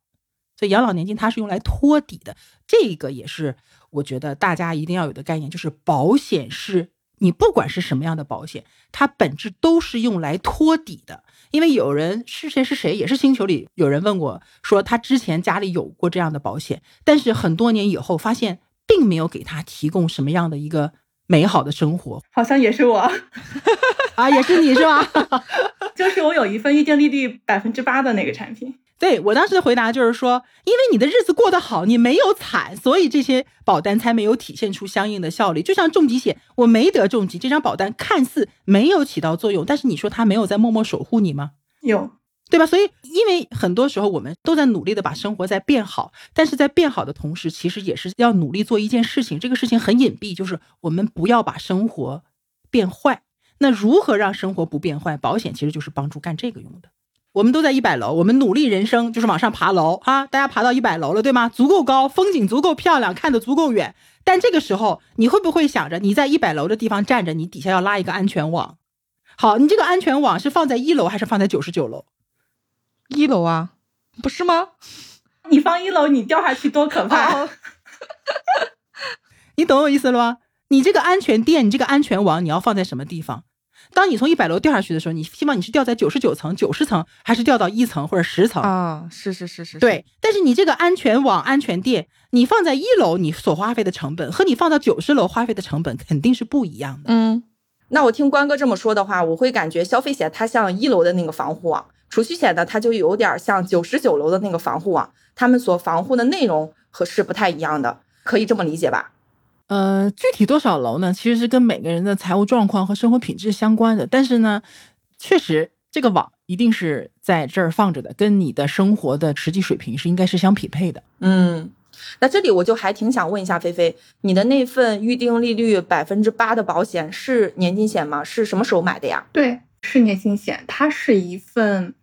[SPEAKER 2] 所以养老年金它是用来托底的，这个也是我觉得大家一定要有的概念，就是保险是你不管是什么样的保险，它本质都是用来托底的。因为有人是谁是谁，也是星球里有人问过，说他之前家里有过这样的保险，但是很多年以后发现并没有给他提供什么样的一个美好的生活。
[SPEAKER 3] 好像也是我，
[SPEAKER 2] 啊，也是你是吧？
[SPEAKER 3] 就是我有一份预定利率百分之八的那个产品。
[SPEAKER 2] 对我当时的回答就是说，因为你的日子过得好，你没有惨，所以这些保单才没有体现出相应的效力。就像重疾险，我没得重疾，这张保单看似没有起到作用，但是你说它没有在默默守护你吗？
[SPEAKER 3] 有，
[SPEAKER 2] 对吧？所以，因为很多时候我们都在努力的把生活在变好，但是在变好的同时，其实也是要努力做一件事情。这个事情很隐蔽，就是我们不要把生活变坏。那如何让生活不变坏？保险其实就是帮助干这个用的。我们都在一百楼，我们努力人生就是往上爬楼啊！大家爬到一百楼了，对吗？足够高，风景足够漂亮，看得足够远。但这个时候，你会不会想着你在一百楼的地方站着，你底下要拉一个安全网？好，你这个安全网是放在一楼还是放在九十九楼？
[SPEAKER 1] 一楼啊，不是吗？
[SPEAKER 3] 你放一楼，你掉下去多可怕！
[SPEAKER 2] 你懂我意思了吗？你这个安全垫，你这个安全网，你要放在什么地方？当你从一百楼掉下去的时候，你希望你是掉在九十九层、九十层，还是掉到一层或者十层
[SPEAKER 1] 啊？是是是是，
[SPEAKER 2] 对。但是你这个安全网、安全垫，你放在一楼，你所花费的成本和你放到九十楼花费的成本肯定是不一样的。
[SPEAKER 1] 嗯，那我听关哥这么说的话，我会感觉消费险它像一楼的那个防护网，储蓄险呢它就有点像九十九楼的那个防护网，他们所防护的内容和是不太一样的，可以这么理解吧？
[SPEAKER 2] 呃，具体多少楼呢？其实是跟每个人的财务状况和生活品质相关的。但是呢，确实这个网一定是在这儿放着的，跟你的生活的实际水平是应该是相匹配的。
[SPEAKER 1] 嗯，那这里我就还挺想问一下菲菲，你的那份预定利率百分之八的保险是年金险吗？是什么时候买的呀？
[SPEAKER 3] 对，是年金险，它是一份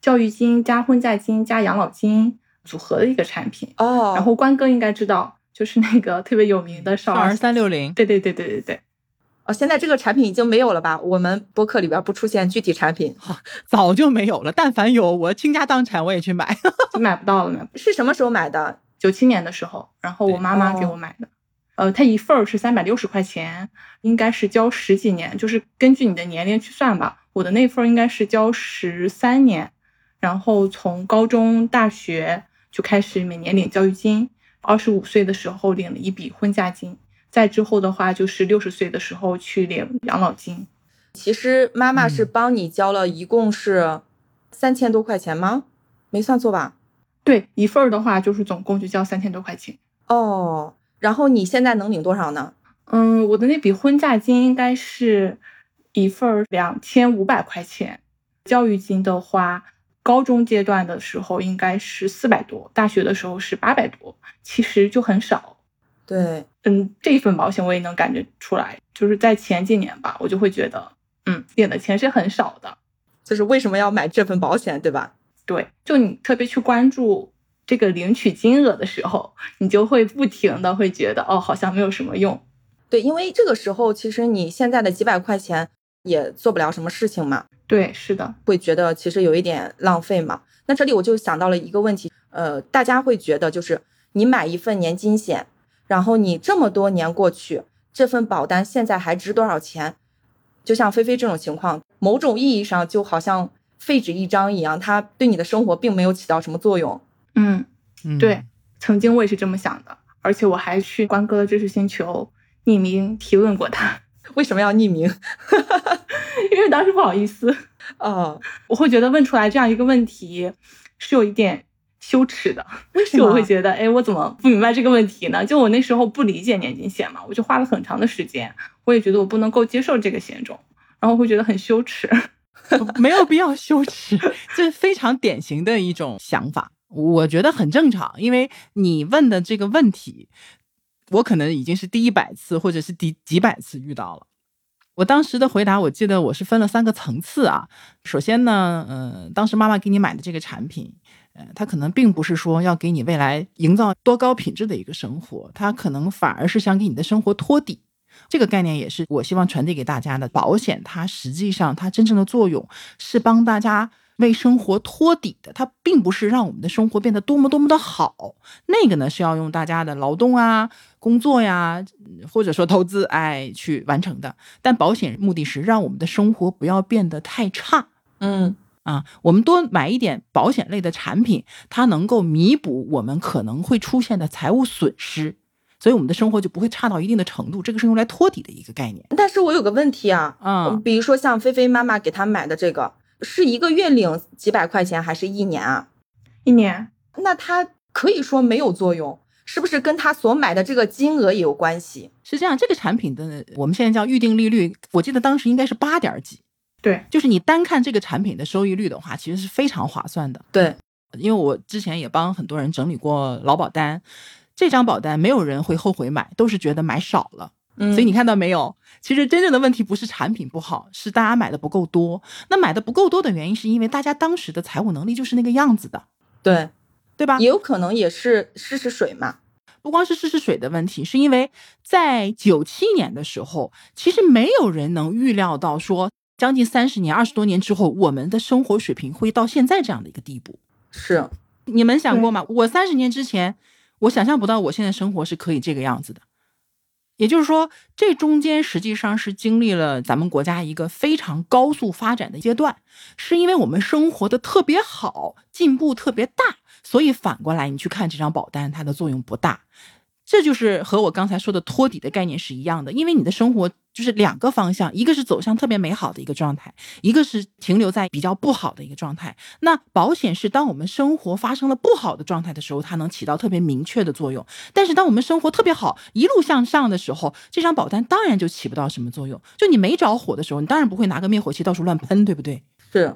[SPEAKER 3] 教育金加婚嫁金加养老金组合的一个产品。
[SPEAKER 1] 哦，
[SPEAKER 3] 然后关哥应该知道。就是那个特别有名的少
[SPEAKER 2] 儿三六零，
[SPEAKER 3] 对对对对对对。
[SPEAKER 1] 哦，现在这个产品已经没有了吧？我们播客里边不出现具体产品，
[SPEAKER 2] 早就没有了。但凡有，我倾家荡产我也去买，
[SPEAKER 3] 就买不到了。
[SPEAKER 1] 是什么时候买的？
[SPEAKER 3] 九七年的时候，然后我妈妈给我买的。呃，它一份儿是三百六十块钱，应该是交十几年，就是根据你的年龄去算吧。我的那份应该是交十三年，然后从高中、大学就开始每年领教育金。二十五岁的时候领了一笔婚嫁金，再之后的话就是六十岁的时候去领养老金。
[SPEAKER 1] 其实妈妈是帮你交了一共是三千多块钱吗？没算错吧？
[SPEAKER 3] 对，一份儿的话就是总共就交三千多块钱。
[SPEAKER 1] 哦，然后你现在能领多少呢？
[SPEAKER 3] 嗯，我的那笔婚嫁金应该是一份儿两千五百块钱，教育金的话。高中阶段的时候应该是四百多，大学的时候是八百多，其实就很少。
[SPEAKER 1] 对，
[SPEAKER 3] 嗯，这一份保险我也能感觉出来，就是在前几年吧，我就会觉得，嗯，领的钱是很少的。
[SPEAKER 1] 就是为什么要买这份保险，对吧？
[SPEAKER 3] 对，就你特别去关注这个领取金额的时候，你就会不停的会觉得，哦，好像没有什么用。
[SPEAKER 1] 对，因为这个时候其实你现在的几百块钱也做不了什么事情嘛。
[SPEAKER 3] 对，是的，
[SPEAKER 1] 会觉得其实有一点浪费嘛。那这里我就想到了一个问题，呃，大家会觉得就是你买一份年金险，然后你这么多年过去，这份保单现在还值多少钱？就像菲菲这种情况，某种意义上就好像废纸一张一样，它对你的生活并没有起到什么作用。
[SPEAKER 3] 嗯，对，曾经我也是这么想的，而且我还去关哥的知识星球匿名提问过他。
[SPEAKER 1] 为什么要匿名？
[SPEAKER 3] 因为当时不好意思。
[SPEAKER 1] 哦，
[SPEAKER 3] 我会觉得问出来这样一个问题是有一点羞耻的。
[SPEAKER 1] 为 什么？
[SPEAKER 3] 我会觉得，哎，我怎么不明白这个问题呢？就我那时候不理解年金险嘛，我就花了很长的时间。我也觉得我不能够接受这个险种，然后会觉得很羞耻。
[SPEAKER 2] 没有必要羞耻，这是非常典型的一种想法，我觉得很正常。因为你问的这个问题。我可能已经是第一百次，或者是第几百次遇到了。我当时的回答，我记得我是分了三个层次啊。首先呢，嗯，当时妈妈给你买的这个产品，呃，它可能并不是说要给你未来营造多高品质的一个生活，它可能反而是想给你的生活托底。这个概念也是我希望传递给大家的。保险它实际上它真正的作用是帮大家为生活托底的，它并不是让我们的生活变得多么多么的好。那个呢是要用大家的劳动啊、工作呀，或者说投资哎去完成的。但保险目的是让我们的生活不要变得太差。
[SPEAKER 1] 嗯
[SPEAKER 2] 啊，我们多买一点保险类的产品，它能够弥补我们可能会出现的财务损失，所以我们的生活就不会差到一定的程度。这个是用来托底的一个概念。
[SPEAKER 1] 但是我有个问题啊，
[SPEAKER 2] 嗯，
[SPEAKER 1] 比如说像菲菲妈妈给她买的这个，是一个月领几百块钱，还是一年啊？
[SPEAKER 3] 一年，
[SPEAKER 1] 那它可以说没有作用，是不是跟他所买的这个金额也有关系？
[SPEAKER 2] 是这样，这个产品的我们现在叫预定利率，我记得当时应该是八点几。
[SPEAKER 3] 对，
[SPEAKER 2] 就是你单看这个产品的收益率的话，其实是非常划算的。
[SPEAKER 1] 对，
[SPEAKER 2] 因为我之前也帮很多人整理过劳保单，这张保单没有人会后悔买，都是觉得买少了。
[SPEAKER 1] 嗯
[SPEAKER 2] 所以你看到没有？其实真正的问题不是产品不好，是大家买的不够多。那买的不够多的原因，是因为大家当时的财务能力就是那个样子的，
[SPEAKER 1] 对，
[SPEAKER 2] 对吧？
[SPEAKER 1] 也有可能也是试试水嘛。
[SPEAKER 2] 不光是试试水的问题，是因为在九七年的时候，其实没有人能预料到说，将近三十年、二十多年之后，我们的生活水平会到现在这样的一个地步。
[SPEAKER 1] 是，
[SPEAKER 2] 你们想过吗？我三十年之前，我想象不到我现在生活是可以这个样子的。也就是说，这中间实际上是经历了咱们国家一个非常高速发展的阶段，是因为我们生活的特别好，进步特别大，所以反过来你去看这张保单，它的作用不大。这就是和我刚才说的托底的概念是一样的，因为你的生活就是两个方向，一个是走向特别美好的一个状态，一个是停留在比较不好的一个状态。那保险是当我们生活发生了不好的状态的时候，它能起到特别明确的作用；但是当我们生活特别好，一路向上的时候，这张保单当然就起不到什么作用。就你没着火的时候，你当然不会拿个灭火器到处乱喷，对不对？
[SPEAKER 1] 是，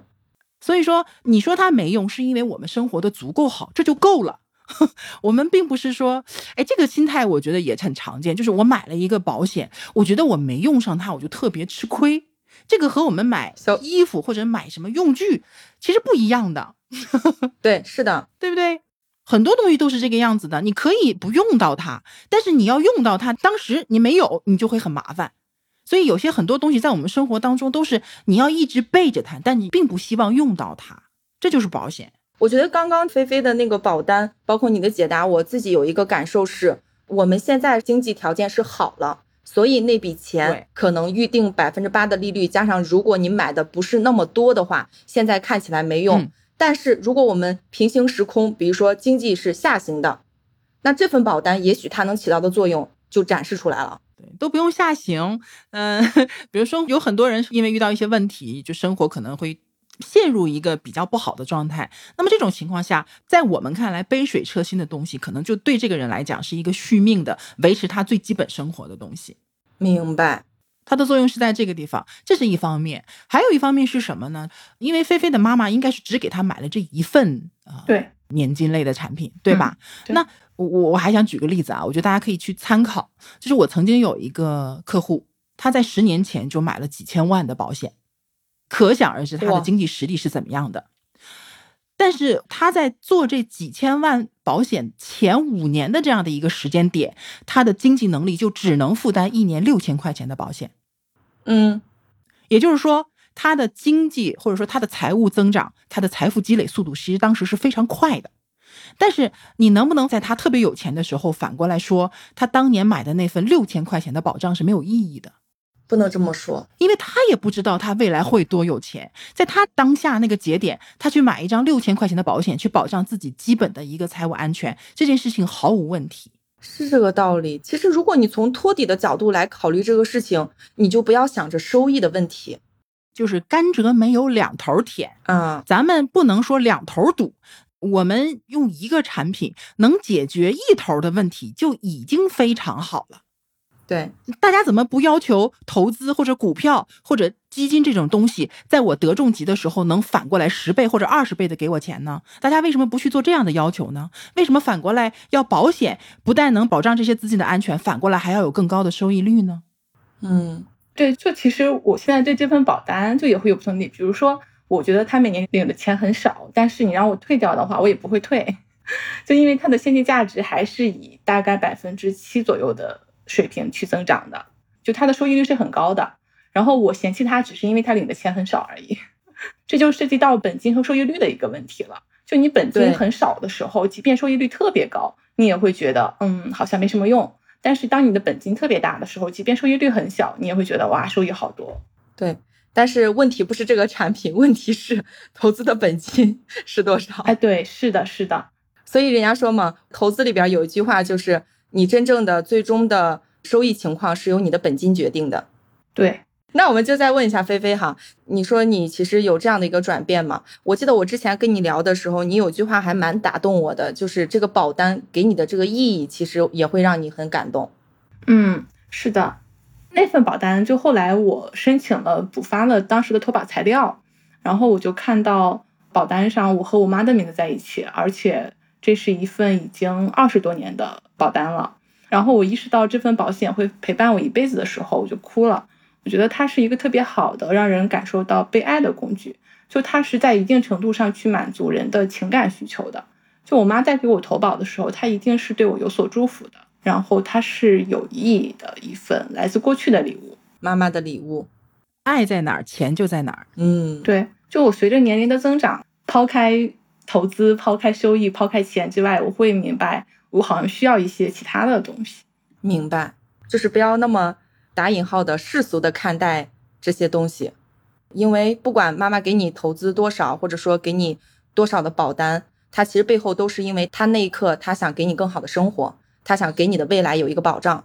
[SPEAKER 2] 所以说，你说它没用，是因为我们生活的足够好，这就够了。我们并不是说，哎，这个心态我觉得也很常见，就是我买了一个保险，我觉得我没用上它，我就特别吃亏。这个和我们买
[SPEAKER 1] 小
[SPEAKER 2] 衣服或者买什么用具其实不一样的，
[SPEAKER 1] 对，是的，
[SPEAKER 2] 对不对？很多东西都是这个样子的，你可以不用到它，但是你要用到它，当时你没有，你就会很麻烦。所以有些很多东西在我们生活当中都是你要一直备着它，但你并不希望用到它，这就是保险。
[SPEAKER 1] 我觉得刚刚菲菲的那个保单，包括你的解答，我自己有一个感受是，我们现在经济条件是好了，所以那笔钱可能预定百分之八的利率，加上如果你买的不是那么多的话，现在看起来没用。
[SPEAKER 2] 嗯
[SPEAKER 1] 但是如果我们平行时空，比如说经济是下行的，那这份保单也许它能起到的作用就展示出来了。
[SPEAKER 2] 对，都不用下行。嗯、比如说有很多人是因为遇到一些问题，就生活可能会陷入一个比较不好的状态。那么这种情况下，在我们看来，杯水车薪的东西，可能就对这个人来讲是一个续命的、维持他最基本生活的东西。
[SPEAKER 1] 明白，
[SPEAKER 2] 它的作用是在这个地方，这是一方面。还有一方面是什么呢？因为菲菲的妈妈应该是只给她买了这一份啊、呃
[SPEAKER 3] 对，
[SPEAKER 2] 年金类的产品，对吧？
[SPEAKER 3] 对
[SPEAKER 2] 那我我我还想举个例子啊，我觉得大家可以去参考。就是我曾经有一个客户，他在十年前就买了几千万的保险，可想而知他的经济实力是怎么样的。但是他在做这几千万保险前五年的这样的一个时间点，他的经济能力就只能负担一年六千块钱的保险。
[SPEAKER 1] 嗯，
[SPEAKER 2] 也就是说，他的经济或者说他的财务增长，他的财富积累速度，其实当时是非常快的。但是你能不能在他特别有钱的时候，反过来说，他当年买的那份六千块钱的保障是没有意义的？
[SPEAKER 1] 不能这么说。
[SPEAKER 2] 因为他也不知道他未来会多有钱，在他当下那个节点，他去买一张六千块钱的保险，去保障自己基本的一个财务安全，这件事情毫无问题。
[SPEAKER 1] 是这个道理。其实，如果你从托底的角度来考虑这个事情，你就不要想着收益的问题。
[SPEAKER 2] 就是甘蔗没有两头甜，
[SPEAKER 1] 嗯，
[SPEAKER 2] 咱们不能说两头堵。我们用一个产品能解决一头的问题，就已经非常好了。
[SPEAKER 1] 对，
[SPEAKER 2] 大家怎么不要求投资或者股票或者基金这种东西，在我得重疾的时候能反过来十倍或者二十倍的给我钱呢？大家为什么不去做这样的要求呢？为什么反过来要保险不但能保障这些资金的安全，反过来还要有更高的收益率呢？
[SPEAKER 1] 嗯，
[SPEAKER 3] 对，就其实我现在对这份保单就也会有不同的，比如说，我觉得他每年领的钱很少，但是你让我退掉的话，我也不会退，就因为它的现金价值还是以大概百分之七左右的水平去增长的，就它的收益率是很高的。然后我嫌弃它，只是因为它领的钱很少而已。这就涉及到本金和收益率的一个问题了。就你本金很少的时候，即便收益率特别高，你也会觉得，嗯，好像没什么用。但是当你的本金特别大的时候，即便收益率很小，你也会觉得，哇，收益好多。
[SPEAKER 1] 对。但是问题不是这个产品，问题是投资的本金 是多少？
[SPEAKER 3] 哎，对，是的，是的。
[SPEAKER 1] 所以人家说嘛，投资里边有一句话，就是你真正的最终的收益情况是由你的本金决定的。
[SPEAKER 3] 对。
[SPEAKER 1] 那我们就再问一下菲菲哈，你说你其实有这样的一个转变吗？我记得我之前跟你聊的时候，你有句话还蛮打动我的，就是这个保单给你的这个意义，其实也会让你很感动。
[SPEAKER 3] 嗯，是的。那份保单就后来我申请了补发了当时的投保材料，然后我就看到保单上我和我妈的名字在一起，而且这是一份已经二十多年的保单了。然后我意识到这份保险会陪伴我一辈子的时候，我就哭了。我觉得它是一个特别好的让人感受到被爱的工具，就它是在一定程度上去满足人的情感需求的。就我妈在给我投保的时候，她一定是对我有所祝福的。然后它是有意义的一份来自过去的礼物，
[SPEAKER 1] 妈妈的礼物，
[SPEAKER 2] 爱在哪儿，钱就在哪儿。
[SPEAKER 1] 嗯，
[SPEAKER 3] 对。就我随着年龄的增长，抛开投资、抛开收益、抛开钱之外，我会明白，我好像需要一些其他的东西。
[SPEAKER 1] 明白，就是不要那么打引号的世俗的看待这些东西，因为不管妈妈给你投资多少，或者说给你多少的保单，它其实背后都是因为她那一刻她想给你更好的生活。他想给你的未来有一个保障，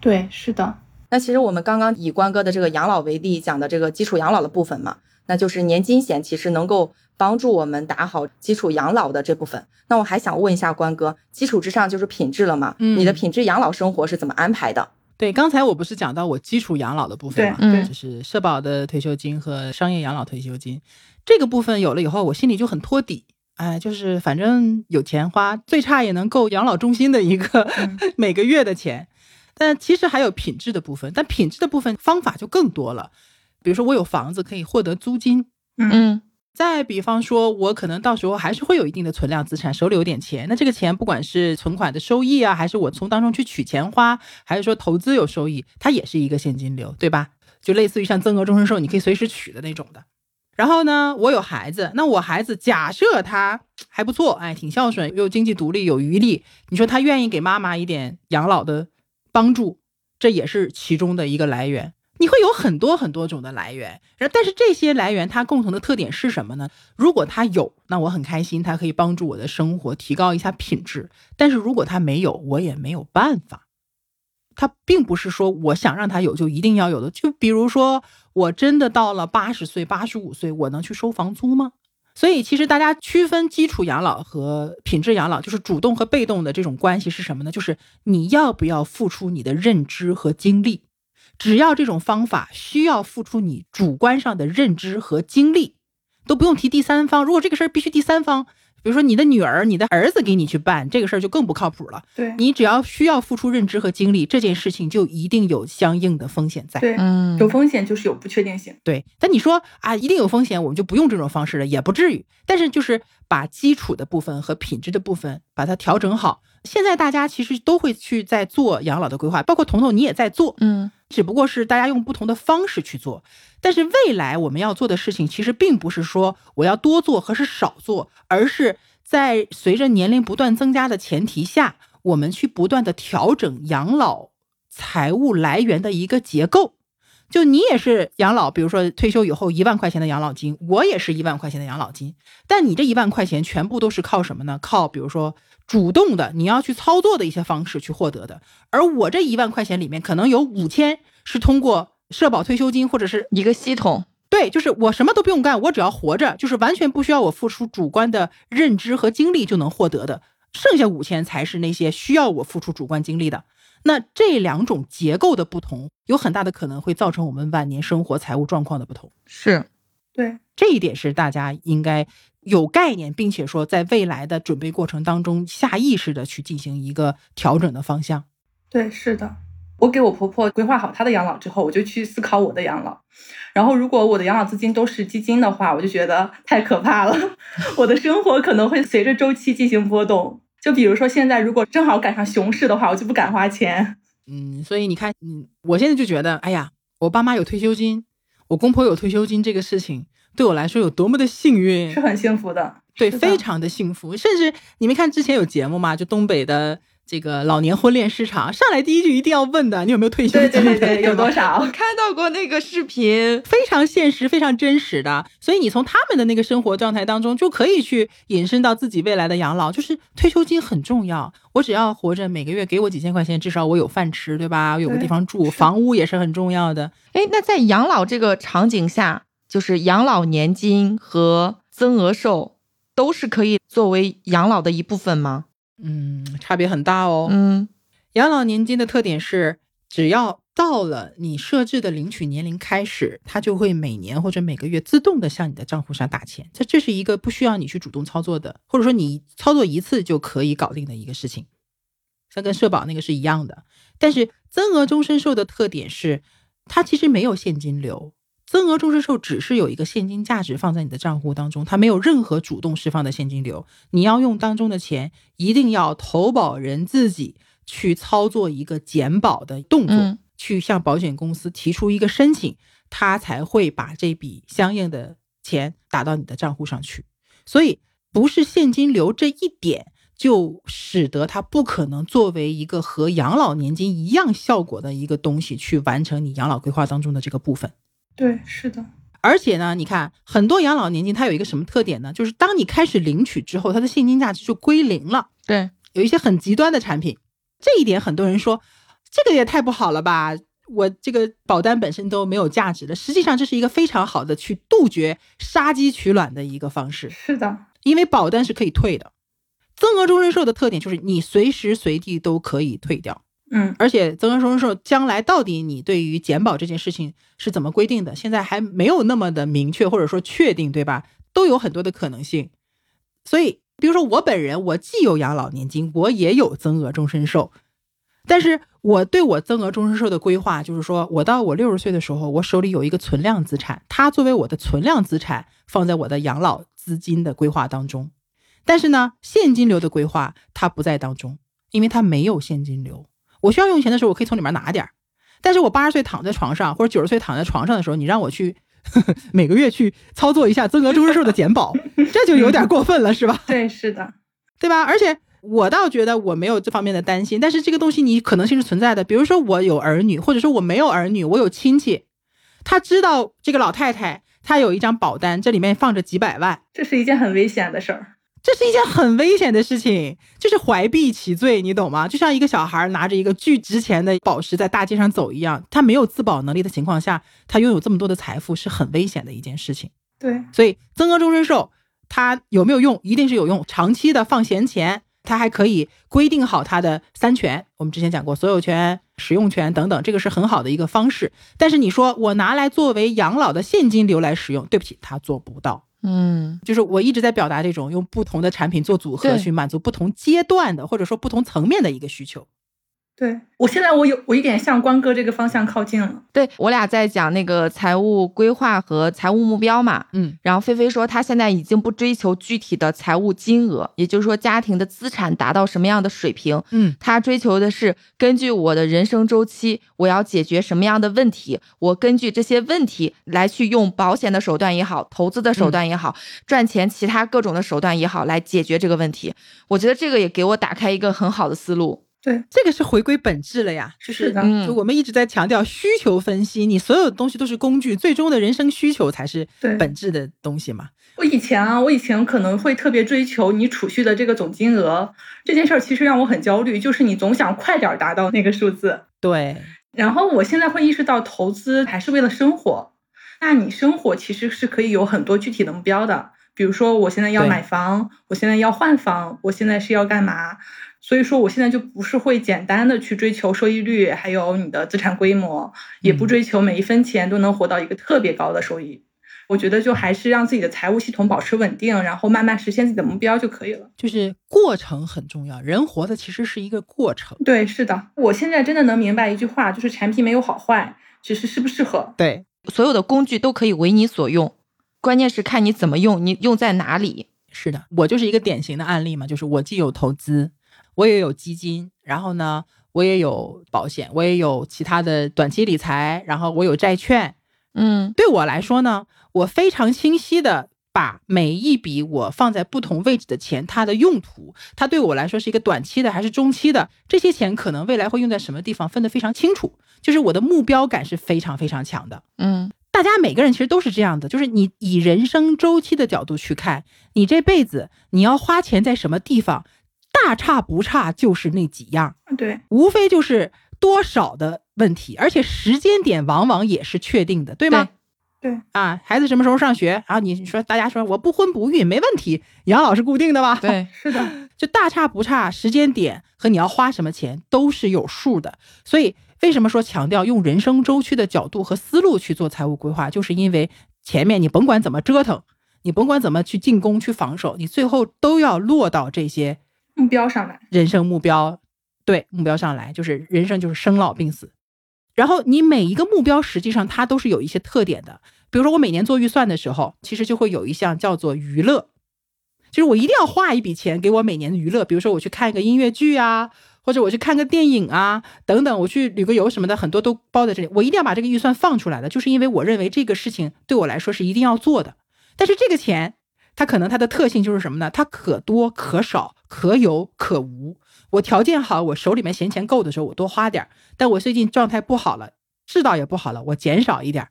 [SPEAKER 3] 对，是的。
[SPEAKER 1] 那其实我们刚刚以关哥的这个养老为例讲的这个基础养老的部分嘛，那就是年金险其实能够帮助我们打好基础养老的这部分。那我还想问一下关哥，基础之上就是品质了嘛？嗯，你的品质养老生活是怎么安排的？
[SPEAKER 2] 对，刚才我不是讲到我基础养老的部分嘛，
[SPEAKER 3] 嗯，
[SPEAKER 2] 就是社保的退休金和商业养老退休金这个部分有了以后，我心里就很托底。哎，就是反正有钱花，最差也能够养老中心的一个 每个月的钱。但其实还有品质的部分，但品质的部分方法就更多了。比如说，我有房子可以获得租金，
[SPEAKER 3] 嗯。
[SPEAKER 2] 再比方说，我可能到时候还是会有一定的存量资产，手里有点钱。那这个钱不管是存款的收益啊，还是我从当中去取钱花，还是说投资有收益，它也是一个现金流，对吧？就类似于像增额终身寿，你可以随时取的那种的。然后呢，我有孩子，那我孩子假设他还不错，哎，挺孝顺，又经济独立，有余力，你说他愿意给妈妈一点养老的帮助，这也是其中的一个来源。你会有很多很多种的来源，然后但是这些来源它共同的特点是什么呢？如果他有，那我很开心，他可以帮助我的生活提高一下品质。但是如果他没有，我也没有办法。他并不是说我想让他有就一定要有的，就比如说我真的到了八十岁、八十五岁，我能去收房租吗？所以其实大家区分基础养老和品质养老，就是主动和被动的这种关系是什么呢？就是你要不要付出你的认知和精力？只要这种方法需要付出你主观上的认知和精力，都不用提第三方。如果这个事儿必须第三方。比如说你的女儿、你的儿子给你去办这个事儿就更不靠谱了。
[SPEAKER 3] 对
[SPEAKER 2] 你只要需要付出认知和精力，这件事情就一定有相应的风险在。
[SPEAKER 3] 对，嗯，有风险就是有不确定性。
[SPEAKER 2] 对，但你说啊，一定有风险，我们就不用这种方式了，也不至于。但是就是把基础的部分和品质的部分把它调整好。现在大家其实都会去在做养老的规划，包括彤彤你也在做，
[SPEAKER 1] 嗯，
[SPEAKER 2] 只不过是大家用不同的方式去做。但是未来我们要做的事情，其实并不是说我要多做和是少做，而是在随着年龄不断增加的前提下，我们去不断的调整养老财务来源的一个结构。就你也是养老，比如说退休以后一万块钱的养老金，我也是一万块钱的养老金，但你这一万块钱全部都是靠什么呢？靠比如说主动的你要去操作的一些方式去获得的，而我这一万块钱里面可能有五千是通过。社保退休金或者是
[SPEAKER 1] 一个系统，
[SPEAKER 2] 对，就是我什么都不用干，我只要活着，就是完全不需要我付出主观的认知和精力就能获得的。剩下五千才是那些需要我付出主观精力的。那这两种结构的不同，有很大的可能会造成我们晚年生活财务状况的不同。
[SPEAKER 1] 是，
[SPEAKER 3] 对，
[SPEAKER 2] 这一点是大家应该有概念，并且说在未来的准备过程当中下意识的去进行一个调整的方向。
[SPEAKER 3] 对，是的。我给我婆婆规划好她的养老之后，我就去思考我的养老。然后，如果我的养老资金都是基金的话，我就觉得太可怕了。我的生活可能会随着周期进行波动。就比如说现在，如果正好赶上熊市的话，我就不敢花钱。
[SPEAKER 2] 嗯，所以你看，嗯，我现在就觉得，哎呀，我爸妈有退休金，我公婆有退休金，这个事情对我来说有多么的幸运，
[SPEAKER 3] 是很幸福的，
[SPEAKER 2] 对，非常的幸福。甚至你没看之前有节目吗？就东北的这个老年婚恋市场，上来第一句一定要问的，你有没有退休
[SPEAKER 3] 对
[SPEAKER 2] 金？
[SPEAKER 3] 对对对，有多
[SPEAKER 2] 吧？
[SPEAKER 3] 少？
[SPEAKER 1] 看到过那个视频，
[SPEAKER 2] 非常现实、非常真实的，所以你从他们的那个生活状态当中，就可以去引申到自己未来的养老。就是退休金很重要，我只要活着，每个月给我几千块钱，至少我有饭吃，对吧？我有个地方住，房屋也是很重要的。
[SPEAKER 1] 哎，那在养老这个场景下，就是养老年金和增额寿都是可以作为养老的一部分吗？
[SPEAKER 2] 嗯，差别很大哦。
[SPEAKER 1] 嗯
[SPEAKER 2] 养老年金的特点是，只要到了你设置的领取年龄开始，它就会每年或者每个月自动的向你的账户上打钱。这这是一个不需要你去主动操作的，或者说你操作一次就可以搞定的一个事情。像跟社保那个是一样的。但是增额终身寿的特点是，它其实没有现金流。增额终身寿只是有一个现金价值放在你的账户当中，它没有任何主动释放的现金流。你要用当中的钱，一定要投保人自己去操作一个减保的动作，
[SPEAKER 1] 嗯
[SPEAKER 2] 去向保险公司提出一个申请，他才会把这笔相应的钱打到你的账户上去。所以，不是现金流这一点，就使得它不可能作为一个和养老年金一样效果的一个东西去完成你养老规划当中的这个部分。
[SPEAKER 3] 对，是的，
[SPEAKER 2] 而且呢，你看很多养老年金它有一个什么特点呢？就是当你开始领取之后，它的现金价值就归零了。
[SPEAKER 1] 对，
[SPEAKER 2] 有一些很极端的产品，这一点很多人说这个也太不好了吧。我这个保单本身都没有价值的，实际上这是一个非常好的去杜绝杀鸡取卵的一个方式，
[SPEAKER 3] 是的，
[SPEAKER 2] 因为保单是可以退的。增额终身寿的特点就是你随时随地都可以退掉，
[SPEAKER 3] 嗯，
[SPEAKER 2] 而且增额终身寿将来到底你对于减保这件事情是怎么规定的，现在还没有那么的明确或者说确定，对吧？都有很多的可能性。所以，比如说我本人，我既有养老年金，我也有增额终身寿，但是我对我增额终身寿的规划就是说，我到我六十岁的时候，我手里有一个存量资产，它作为我的存量资产放在我的养老资金的规划当中。但是呢，现金流的规划它不在当中，因为它没有现金流。我需要用钱的时候，我可以从里面拿点儿。但是我八十岁躺在床上，或者九十岁躺在床上的时候，你让我去呵呵 每个月去操作一下增额终身寿的减保，这就有点过分了，是吧？
[SPEAKER 3] 对，是的，
[SPEAKER 2] 对吧？而且我倒觉得我没有这方面的担心，但是这个东西你可能性是存在的。比如说我有儿女，或者说我没有儿女，我有亲戚，他知道这个老太太她有一张保单，这里面放着几百万，
[SPEAKER 3] 这是一件很危险的事儿。
[SPEAKER 2] 这是一件很危险的事情，就是怀璧其罪，你懂吗？就像一个小孩拿着一个巨值钱的宝石在大街上走一样，他没有自保能力的情况下，他拥有这么多的财富是很危险的一件事情。
[SPEAKER 3] 对，
[SPEAKER 2] 所以增额终身寿它有没有用？一定是有用。长期的放闲钱，它还可以规定好它的三权。我们之前讲过，所有权、使用权等等，这个是很好的一个方式。但是你说我拿来作为养老的现金流来使用，对不起，它做不到。
[SPEAKER 1] 嗯。
[SPEAKER 2] 就是我一直在表达这种用不同的产品做组合，去满足不同阶段的或者说不同层面的一个需求。
[SPEAKER 3] 对我现在我有我一点向关哥这个方向靠近了。
[SPEAKER 1] 对我俩在讲那个财务规划和财务目标嘛，
[SPEAKER 2] 嗯，
[SPEAKER 1] 然后菲菲说她现在已经不追求具体的财务金额，也就是说家庭的资产达到什么样的水平，
[SPEAKER 2] 嗯，
[SPEAKER 1] 她追求的是根据我的人生周期，我要解决什么样的问题，我根据这些问题来去用保险的手段也好，投资的手段也好，赚钱其他各种的手段也好来解决这个问题。我觉得这个也给我打开一个很好的思路。
[SPEAKER 3] 对，
[SPEAKER 2] 这个是回归本质了呀，就是
[SPEAKER 3] 是的
[SPEAKER 1] 嗯
[SPEAKER 2] 就我们一直在强调需求分析，你所有的东西都是工具，最终的人生需求才是
[SPEAKER 3] 对
[SPEAKER 2] 本质的东西嘛。
[SPEAKER 3] 我以前啊，我以前可能会特别追求你储蓄的这个总金额，这件事儿其实让我很焦虑，就是你总想快点儿达到那个数字。
[SPEAKER 2] 对，
[SPEAKER 3] 然后我现在会意识到，投资还是为了生活。那你生活其实是可以有很多具体的目标的，比如说我现在要买房，我现在要换房，我现在是要干嘛？所以说，我现在就不是会简单的去追求收益率，还有你的资产规模，也不
[SPEAKER 2] 嗯
[SPEAKER 3] 追求每一分钱都能活到一个特别高的收益。我觉得就还是让自己的财务系统保持稳定，然后慢慢实现自己的目标就可以了。
[SPEAKER 2] 就是过程很重要，人活的其实是一个过程。
[SPEAKER 3] 对，是的，我现在真的能明白一句话，就是产品没有好坏，只是适不适合。
[SPEAKER 2] 对，
[SPEAKER 1] 所有的工具都可以为你所用，关键是看你怎么用，你用在哪里。
[SPEAKER 2] 是的，我就是一个典型的案例嘛，就是我既有投资，我也有基金，然后呢，我也有保险，我也有其他的短期理财，然后我有债券，
[SPEAKER 1] 嗯
[SPEAKER 2] 对我来说呢，我非常清晰的把每一笔我放在不同位置的钱，它的用途，它对我来说是一个短期的还是中期的，这些钱可能未来会用在什么地方，分得非常清楚。就是我的目标感是非常非常强的。
[SPEAKER 1] 嗯
[SPEAKER 2] 大家每个人其实都是这样的，就是你以人生周期的角度去看，你这辈子你要花钱在什么地方，大差不差就是那几样，
[SPEAKER 3] 对，
[SPEAKER 2] 无非就是多少的问题，而且时间点往往也是确定的，对吗？
[SPEAKER 3] 对，
[SPEAKER 2] 啊，孩子什么时候上学？然后你说大家说我不婚不育没问题，养老是固定的吧？，
[SPEAKER 1] 对，
[SPEAKER 3] 是的，
[SPEAKER 2] 就大差不差，时间点和你要花什么钱都是有数的。所以为什么说强调用人生周期的角度和思路去做财务规划，就是因为前面你甭管怎么折腾，你甭管怎么去进攻去防守，你最后都要落到这些
[SPEAKER 3] 目标上来，
[SPEAKER 2] 人生目标，对目标上来，就是人生就是生老病死。然后你每一个目标实际上它都是有一些特点的，比如说我每年做预算的时候，其实就会有一项叫做娱乐，就是我一定要花一笔钱给我每年的娱乐，比如说我去看一个音乐剧啊，或者我去看个电影啊，等等，我去旅个游什么的，很多都包在这里。我一定要把这个预算放出来的，就是因为我认为这个事情对我来说是一定要做的。但是这个钱，它可能它的特性就是什么呢？它可多可少，可有可无。我条件好，我手里面闲钱够的时候，我多花点儿；但我最近状态不好了，世道也不好了，我减少一点儿，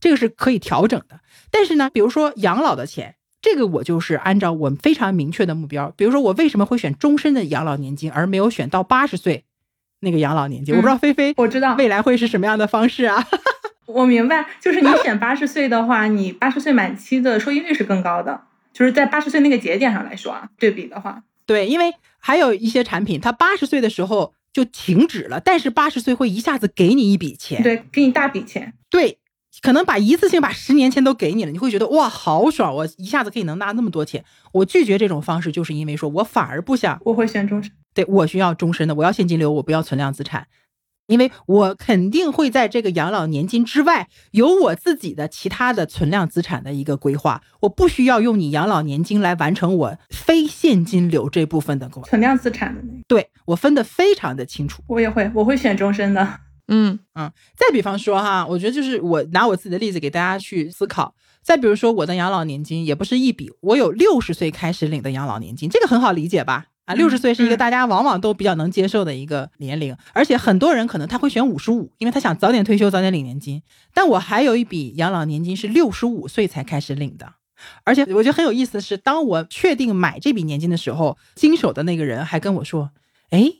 [SPEAKER 2] 这个是可以调整的。但是呢，比如说养老的钱，这个我就是按照我非常明确的目标，比如说我为什么会选终身的养老年金，而没有选到八十岁那个养老年金？我不知道菲菲
[SPEAKER 3] 我知道，
[SPEAKER 2] 未来会是什么样的方式啊？
[SPEAKER 3] 我明白，就是你选八十岁的话，你八十岁满期的收益率是更高的，就是在八十岁那个节点上来说啊，对比的话，
[SPEAKER 2] 对，因为还有一些产品，它八十岁的时候就停止了，但是八十岁会一下子给你一笔钱，
[SPEAKER 3] 对，给你大笔钱，
[SPEAKER 2] 对，可能把一次性把十年钱都给你了，你会觉得哇好爽，我一下子可以能拿那么多钱。我拒绝这种方式，就是因为说我反而不想，
[SPEAKER 3] 我会选终身。
[SPEAKER 2] 对我需要终身的，我要现金流，我不要存量资产。因为我肯定会在这个养老年金之外有我自己的其他的存量资产的一个规划，我不需要用你养老年金来完成我非现金流这部分的规划。
[SPEAKER 3] 存量资产的那个，
[SPEAKER 2] 对我分得非常的清楚。
[SPEAKER 3] 我也会，我会选终身的。
[SPEAKER 1] 嗯
[SPEAKER 2] 嗯，再比方说哈，我觉得就是我拿我自己的例子给大家去思考。再比如说我的养老年金也不是一笔，我有六十岁开始领的养老年金，这个很好理解吧？啊，六十岁是一个
[SPEAKER 3] 嗯
[SPEAKER 2] 大家往往都比较能接受的一个年龄，而且很多人可能他会选五十五，因为他想早点退休，早点领年金。但我还有一笔养老年金是六十五岁才开始领的，而且我觉得很有意思的是，当我确定买这笔年金的时候，经手的那个人还跟我说：“哎，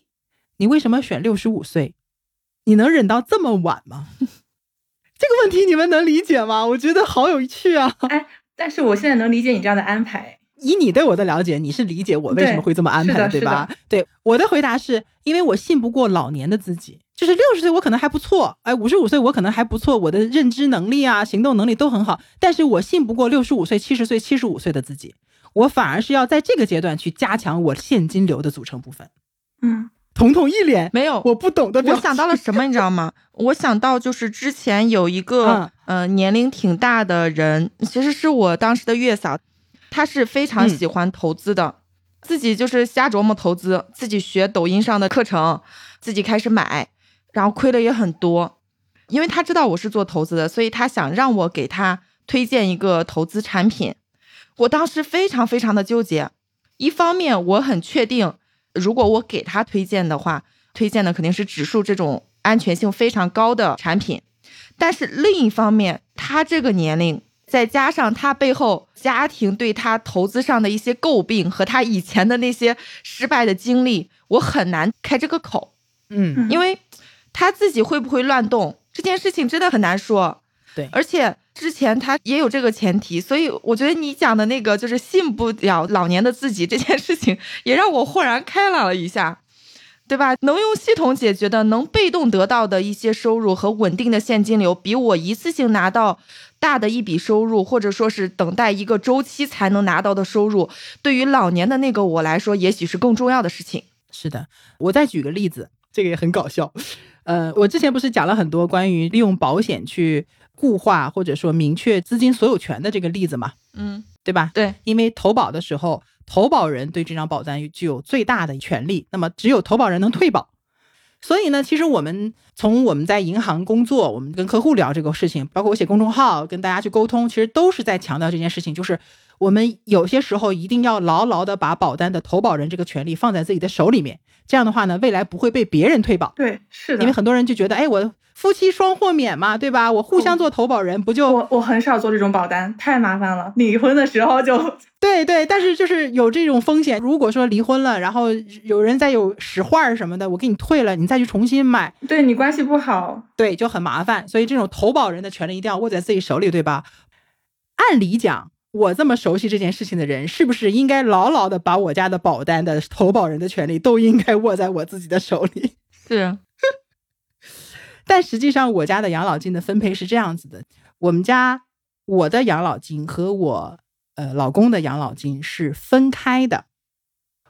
[SPEAKER 2] 你为什么选六十五岁？你能忍到这么晚吗？”这个问题你们能理解吗？我觉得好有趣啊！
[SPEAKER 3] 哎，但是我现在能理解你这样的安排。
[SPEAKER 2] 以你对我的了解，你是理解我为什么会这么安排
[SPEAKER 3] 对的
[SPEAKER 2] 对吧？对，我的回答是因为我信不过老年的自己，就是六十岁我可能还不错，哎，五十五岁我可能还不错，我的认知能力啊、行动能力都很好，但是我信不过六十五岁、七十岁、七十五岁的自己，我反而是要在这个阶段去加强我现金流的组成部分。
[SPEAKER 3] 嗯，
[SPEAKER 2] 彤彤一脸
[SPEAKER 1] 没有，
[SPEAKER 2] 我不懂的，
[SPEAKER 1] 我想到了什么，你知道吗？我想到就是之前有一个、
[SPEAKER 2] 嗯
[SPEAKER 1] 呃年龄挺大的人，其实是我当时的月嫂，他是非常
[SPEAKER 2] 嗯
[SPEAKER 1] 喜欢投资的，自己就是瞎琢磨投资，自己学抖音上的课程，自己开始买，然后亏的也很多。因为他知道我是做投资的，所以他想让我给他推荐一个投资产品。我当时非常非常的纠结，一方面我很确定，如果我给他推荐的话，推荐的肯定是指数这种安全性非常高的产品，但是另一方面，他这个年龄，再加上他背后家庭对他投资上的一些诟病和他以前的那些失败的经历，我很难开这个口，
[SPEAKER 2] 嗯
[SPEAKER 1] 因为他自己会不会乱动这件事情真的很难说。
[SPEAKER 2] 对
[SPEAKER 1] 而且之前他也有这个前提，所以我觉得你讲的那个就是信不了老年的自己这件事情，也让我豁然开朗了一下。对吧？能用系统解决的，能被动得到的一些收入和稳定的现金流，比我一次性拿到大的一笔收入，或者说是等待一个周期才能拿到的收入，对于老年的那个我来说，也许是更重要的事情。
[SPEAKER 2] 是的，我再举个例子，这个也很搞笑。呃，我之前不是讲了很多关于利用保险去固化或者说明确资金所有权的这个例子嘛，
[SPEAKER 1] 嗯，
[SPEAKER 2] 对吧？
[SPEAKER 1] 对，
[SPEAKER 2] 因为投保的时候，投保人对这张保单具有最大的权利，那么只有投保人能退保。所以呢，其实我们从我们在银行工作，我们跟客户聊这个事情，包括我写公众号跟大家去沟通，其实都是在强调这件事情，就是我们有些时候一定要牢牢的把保单的投保人这个权利放在自己的手里面，这样的话呢，未来不会被别人退保。
[SPEAKER 3] 对，是的，
[SPEAKER 2] 因为很多人就觉得，哎，我夫妻双豁免嘛，对吧？我互相做投保人，不就
[SPEAKER 3] 我我很少做这种保单，太麻烦了，离婚的时候就。
[SPEAKER 2] 对对，但是就是有这种风险。如果说离婚了，然后有人再有使坏什么的，我给你退了，你再去重新买，
[SPEAKER 3] 对你关系不好，
[SPEAKER 2] 对就很麻烦。所以这种投保人的权利一定要握在自己手里，对吧？按理讲，我这么熟悉这件事情的人，是不是应该牢牢的把我家的保单的投保人的权利都应该握在我自己的手里？
[SPEAKER 1] 是。
[SPEAKER 2] 但实际上，我家的养老金的分配是这样子的：我们家我的养老金和我。呃，老公的养老金是分开的，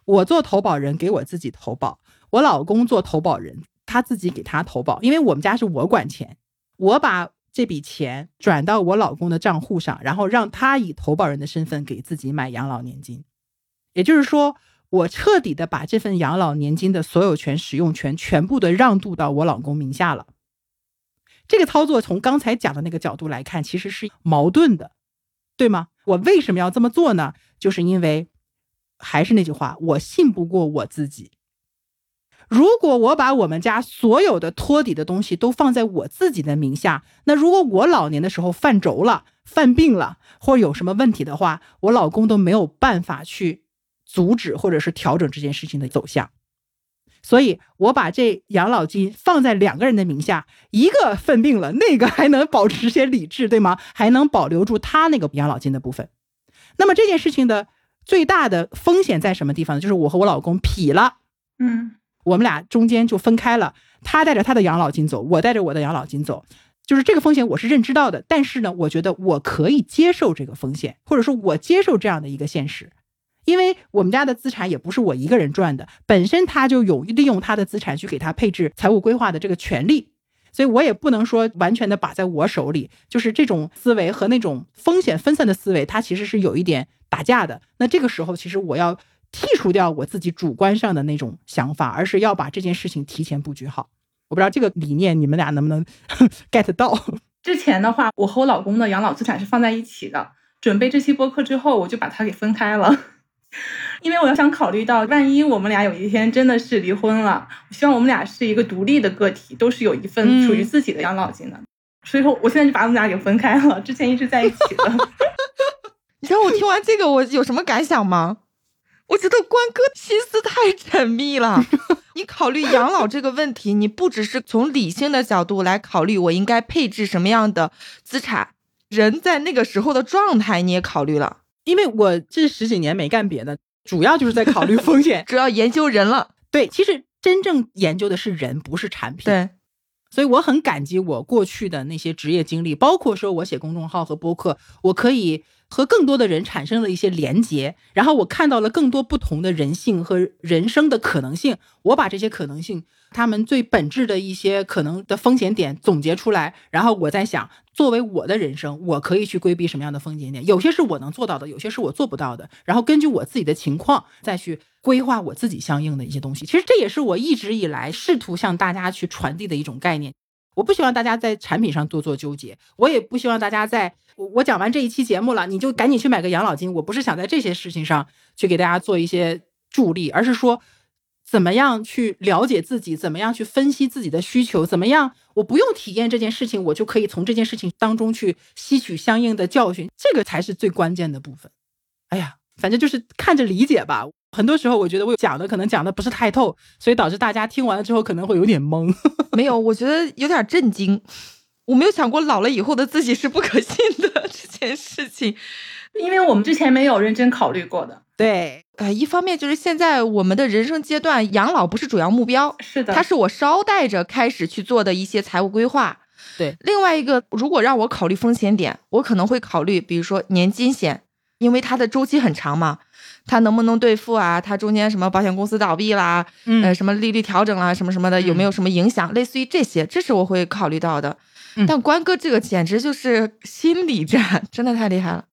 [SPEAKER 2] 我做投保人给我自己投保，我老公做投保人他自己给他投保，因为我们家是我管钱，我把这笔钱转到我老公的账户上，然后让他以投保人的身份给自己买养老年金，也就是说，我彻底的把这份养老年金的所有权、使用权全部的让渡到我老公名下了。这个操作从刚才讲的那个角度来看，其实是矛盾的。对吗？我为什么要这么做呢？就是因为，还是那句话，我信不过我自己。如果我把我们家所有的托底的东西都放在我自己的名下，那如果我老年的时候犯轴了、犯病了，或者有什么问题的话，我老公都没有办法去阻止或者是调整这件事情的走向。所以，我把这养老金放在两个人的名下，一个犯病了，那个还能保持些理智，对吗？还能保留住他那个养老金的部分。那么这件事情的最大的风险在什么地方呢？就是我和我老公劈了，
[SPEAKER 3] 嗯，
[SPEAKER 2] 我们俩中间就分开了，他带着他的养老金走，我带着我的养老金走，就是这个风险我是认知到的。但是呢，我觉得我可以接受这个风险，或者说我接受这样的一个现实。因为我们家的资产也不是我一个人赚的，本身他就有利用他的资产去给他配置财务规划的这个权利，所以我也不能说完全的把在我手里。就是这种思维和那种风险分散的思维，它其实是有一点打架的。那这个时候，其实我要剔除掉我自己主观上的那种想法，而是要把这件事情提前布局好。我不知道这个理念你们俩能不能 get 到？
[SPEAKER 3] 之前的话，我和我老公的养老资产是放在一起的，准备这期播客之后，我就把它给分开了。因为我要想考虑到，万一我们俩有一天真的是离婚了，我希望我们俩是一个独立的个体，都是有一份属于自己的养老金的。所以说，我现在就把我们俩给分开了。之前一直在一起的。
[SPEAKER 1] 你知道我听完这个我有什么感想吗？我觉得关哥心思太缜密了。你考虑养老这个问题，你不只是从理性的角度来考虑我应该配置什么样的资产，人在那个时候的状态你也考虑了。
[SPEAKER 2] 因为我这十几年没干别的，主要就是在考虑风险，
[SPEAKER 1] 主要研究人了。
[SPEAKER 2] 对，其实真正研究的是人，不是产品。
[SPEAKER 1] 对，
[SPEAKER 2] 所以我很感激我过去的那些职业经历，包括说我写公众号和播客，我可以和更多的人产生了一些连接，然后我看到了更多不同的人性和人生的可能性。我把这些可能性。他们最本质的一些可能的风险点总结出来，然后我在想，作为我的人生，我可以去规避什么样的风险点？有些是我能做到的，有些是我做不到的。然后根据我自己的情况再去规划我自己相应的一些东西。其实这也是我一直以来试图向大家去传递的一种概念。我不希望大家在产品上多做纠结，我也不希望大家在我我讲完这一期节目了，你就赶紧去买个养老金。我不是想在这些事情上去给大家做一些助力，而是说。怎么样去了解自己？怎么样去分析自己的需求？怎么样？我不用体验这件事情，我就可以从这件事情当中去吸取相应的教训，这个才是最关键的部分。哎呀，反正就是看着理解吧。很多时候，我觉得我讲的可能讲的不是太透，所以导致大家听完了之后可能会有点懵。
[SPEAKER 1] 没有，我觉得有点震惊。我没有想过老了以后的自己是不可信的这件事情，
[SPEAKER 3] 因为我们之前没有认真考虑过的。
[SPEAKER 2] 对，
[SPEAKER 1] 呃，一方面就是现在我们的人生阶段，养老不是主要目标，
[SPEAKER 3] 是的，
[SPEAKER 1] 它是我捎带着开始去做的一些财务规划。
[SPEAKER 2] 对，
[SPEAKER 1] 另外一个，如果让我考虑风险点，我可能会考虑，比如说年金险，因为它的周期很长嘛，它能不能兑付啊？它中间什么保险公司倒闭啦，呃，什么利率调整啦，什么什么的，有没有什么影响？类似于这些，这是我会考虑到的。但关哥这个简直就是心理战，真的太厉害了。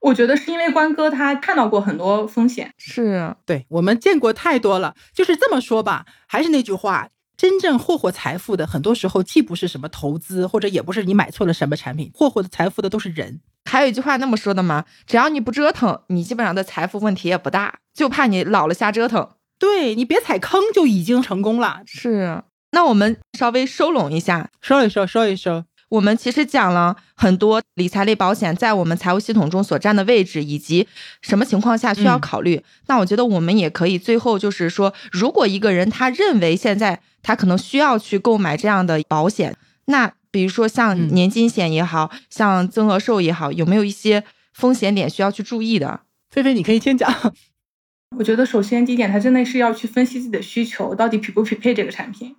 [SPEAKER 3] 我觉得是因为关哥他看到过很多风险，
[SPEAKER 1] 是
[SPEAKER 2] 对我们见过太多了。就是这么说吧，还是那句话，真正霍霍财富的，很多时候既不是什么投资，或者也不是你买错了什么产品，霍霍的财富的都是人。
[SPEAKER 1] 还有一句话那么说的吗？只要你不折腾，你基本上的财富问题也不大，就怕你老了瞎折腾。
[SPEAKER 2] 对你别踩坑就已经成功了。
[SPEAKER 1] 是，那我们稍微收拢一下，
[SPEAKER 2] 收一收，收一收。
[SPEAKER 1] 我们其实讲了很多理财类保险在我们财务系统中所占的位置，以及什么情况下需要考虑。那我觉得我们也可以最后就是说，如果一个人他认为现在他可能需要去购买这样的保险，那比如说像年金险也好像增额寿也好，有没有一些风险点需要去注意的？
[SPEAKER 2] 菲菲，你可以先讲。
[SPEAKER 3] 我觉得首先第一点，他真的是要去分析自己的需求，到底匹不匹配这个产品。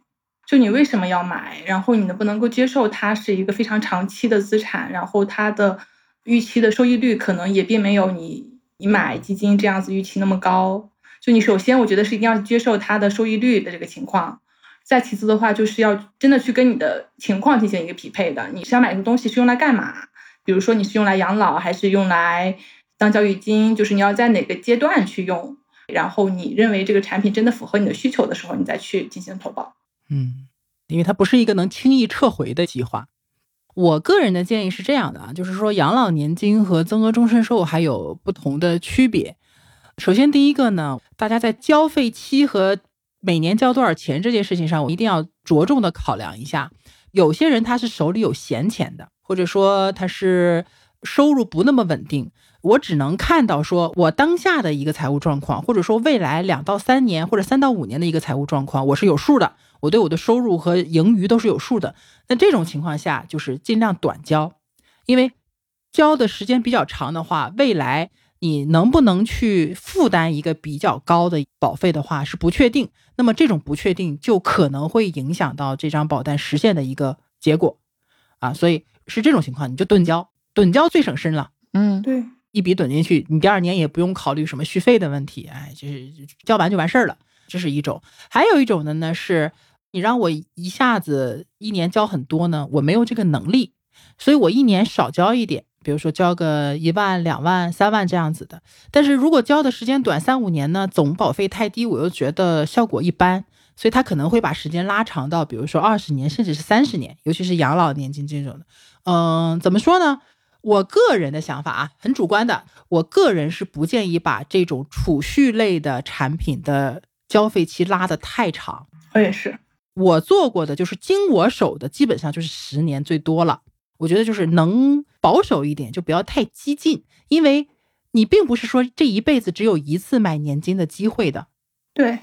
[SPEAKER 3] 就你为什么要买？然后你能不能够接受它是一个非常长期的资产？然后它的预期的收益率可能也并没有你你买基金这样子预期那么高。就你首先我觉得是一定要接受它的收益率的这个情况。再其次的话，就是要真的去跟你的情况进行一个匹配的。你想买一个东西是用来干嘛？比如说你是用来养老还是用来当教育金？就是你要在哪个阶段去用？然后你认为这个产品真的符合你的需求的时候，你再去进行投保。
[SPEAKER 2] 嗯，因为它不是一个能轻易撤回的计划。我个人的建议是这样的啊，就是说养老年金和增额终身寿还有不同的区别。首先，第一个呢，大家在交费期和每年交多少钱这件事情上，我一定要着重的考量一下。有些人他是手里有闲钱的，或者说他是收入不那么稳定。我只能看到说，我当下的一个财务状况，或者说未来两到三年或者三到五年的一个财务状况，我是有数的。我对我的收入和盈余都是有数的。那这种情况下，就是尽量短交，因为交的时间比较长的话，未来你能不能去负担一个比较高的保费的话是不确定。那么这种不确定就可能会影响到这张保单实现的一个结果啊。所以是这种情况，你就趸交，趸交最省心了。
[SPEAKER 3] 嗯，对。
[SPEAKER 2] 一笔怼进去，你第二年也不用考虑什么续费的问题，哎，就是交完就完事儿了。这是一种，还有一种的呢，是你让我一下子一年交很多呢，我没有这个能力，所以我一年少交一点，比如说交个一万、两万、三万这样子的。但是如果交的时间短，三五年呢，总保费太低，我又觉得效果一般，所以他可能会把时间拉长到，比如说二十年，甚至是三十年，尤其是养老年金这种的。嗯，怎么说呢？我个人的想法啊，很主观的。我个人是不建议把这种储蓄类的产品的交费期拉得太长。
[SPEAKER 3] 我也是，
[SPEAKER 2] 我做过的就是经我手的，基本上就是十年最多了。我觉得就是能保守一点，就不要太激进，因为你并不是说这一辈子只有一次买年金的机会的。
[SPEAKER 3] 对，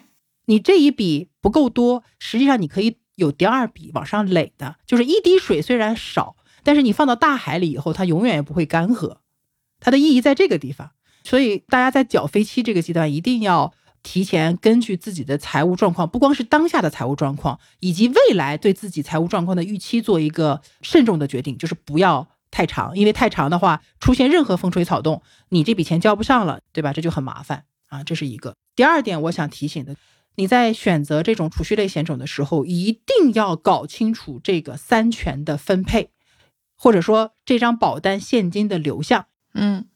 [SPEAKER 2] 你这一笔不够多，实际上你可以有第二笔往上垒的，就是一滴水虽然少。但是你放到大海里以后，它永远也不会干涸，它的意义在这个地方。所以大家在缴费期这个阶段，一定要提前根据自己的财务状况，不光是当下的财务状况，以及未来对自己财务状况的预期，做一个慎重的决定，就是不要太长，因为太长的话，出现任何风吹草动，你这笔钱交不上了，对吧？这就很麻烦啊，这是一个。第二点，我想提醒的，你在选择这种储蓄类险种的时候，一定要搞清楚这个三权的分配。或者说这张保单现金的流向，
[SPEAKER 1] 嗯，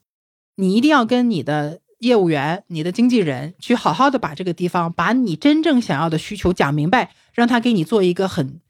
[SPEAKER 2] 你一定要跟你的业务员、你的经纪人去好好的把这个地方，把你真正想要的需求讲明白，让他给你做一个很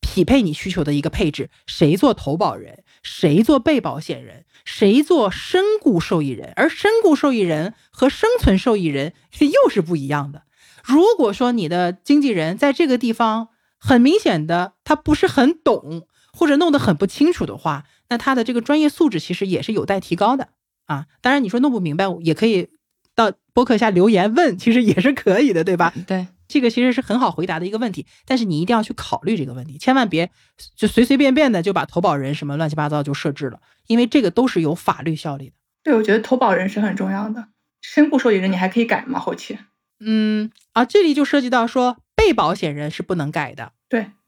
[SPEAKER 2] 匹配你需求的一个配置。谁做投保人，谁做被保险人，谁做身故受益人，而身故受益人和生存受益人又是不一样的。如果说你的经纪人在这个地方很明显的他不是很懂。或者弄得很不清楚的话，那他的这个专业素质其实也是有待提高的啊。当然，你说弄不明白，也可以到博客下留言问，其实也是可以的，对吧？
[SPEAKER 1] 对，
[SPEAKER 2] 这个其实是很好回答的一个问题。但是你一定要去考虑这个问题，千万别就随随便便的就把投保人什么乱七八糟就设置了，因为这个都是有法律效力的。
[SPEAKER 3] 对，我觉得投保人是很重要的，身故受益人你还可以改吗？后期？
[SPEAKER 2] 嗯啊，这里就涉及到说被保险人是不能改的。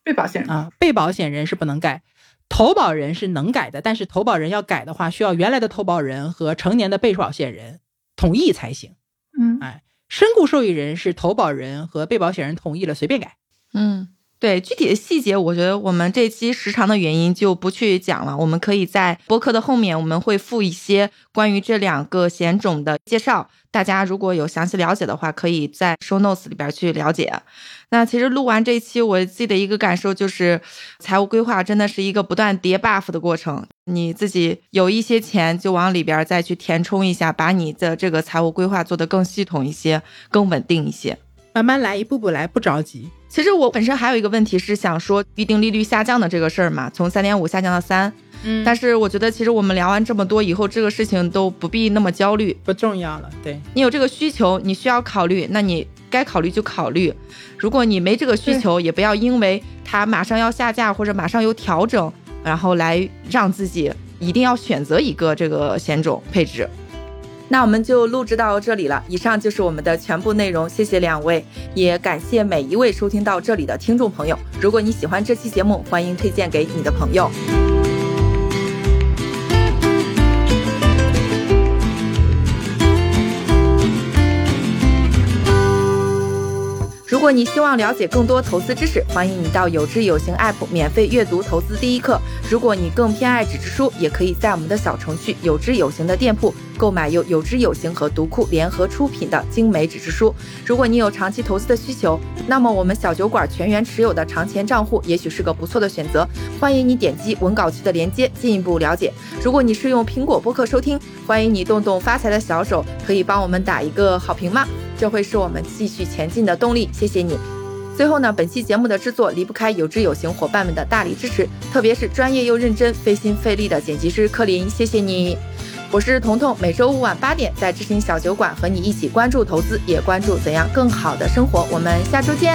[SPEAKER 3] 对。被保险人
[SPEAKER 2] 啊，被保险人是不能改，投保人是能改的。但是投保人要改的话，需要原来的投保人和成年的被保险人同意才行。
[SPEAKER 3] 嗯，
[SPEAKER 2] 哎，身故受益人是投保人和被保险人同意了，随便改。
[SPEAKER 1] 嗯，对具体的细节，我觉得我们这期时长的原因就不去讲了。我们可以在播客的后面，我们会附一些关于这两个险种的介绍。大家如果有详细了解的话，可以在 show notes 里边去了解。那其实录完这期，我自己的一个感受就是，财务规划真的是一个不断叠 buff 的过程。你自己有一些钱，就往里边再去填充一下，把你的这个财务规划做得更系统一些，更稳定一些。
[SPEAKER 2] 慢慢来，一步步来，不着急。
[SPEAKER 1] 其实我本身还有一个问题是想说预定利率下降的这个事儿嘛，从三点五下降到三。
[SPEAKER 2] 嗯，
[SPEAKER 1] 但是我觉得其实我们聊完这么多以后，这个事情都不必那么焦虑，
[SPEAKER 2] 不重要了。对
[SPEAKER 1] 你有这个需求，你需要考虑，那你该考虑就考虑。如果你没这个需求，也不要因为它马上要下架或者马上有调整，然后来让自己一定要选择一个这个险种配置。那我们就录制到这里了。以上就是我们的全部内容，谢谢两位，也感谢每一位收听到这里的听众朋友。如果你喜欢这期节目，欢迎推荐给你的朋友。如果你希望了解更多投资知识，欢迎你到有知有行 App 免费阅读投资第一课。如果你更偏爱纸质书，也可以在我们的小程序有知有行的店铺购买由有知有行和读库联合出品的精美纸质书。如果你有长期投资的需求，那么我们小酒馆全员持有的长钱账户也许是个不错的选择。欢迎你点击文稿区的链接进一步了解。如果你是用苹果播客收听，欢迎你动动发财的小手，可以帮我们打一个好评吗？这会是我们继续前进的动力，谢谢你。最后呢，本期节目的制作离不开有知有行伙伴们的大力支持，特别是专业又认真、费心费力的剪辑师柯林，谢谢你。我是彤彤，每周五晚八点在知行小酒馆和你一起关注投资，也关注怎样更好的生活。我们下周见。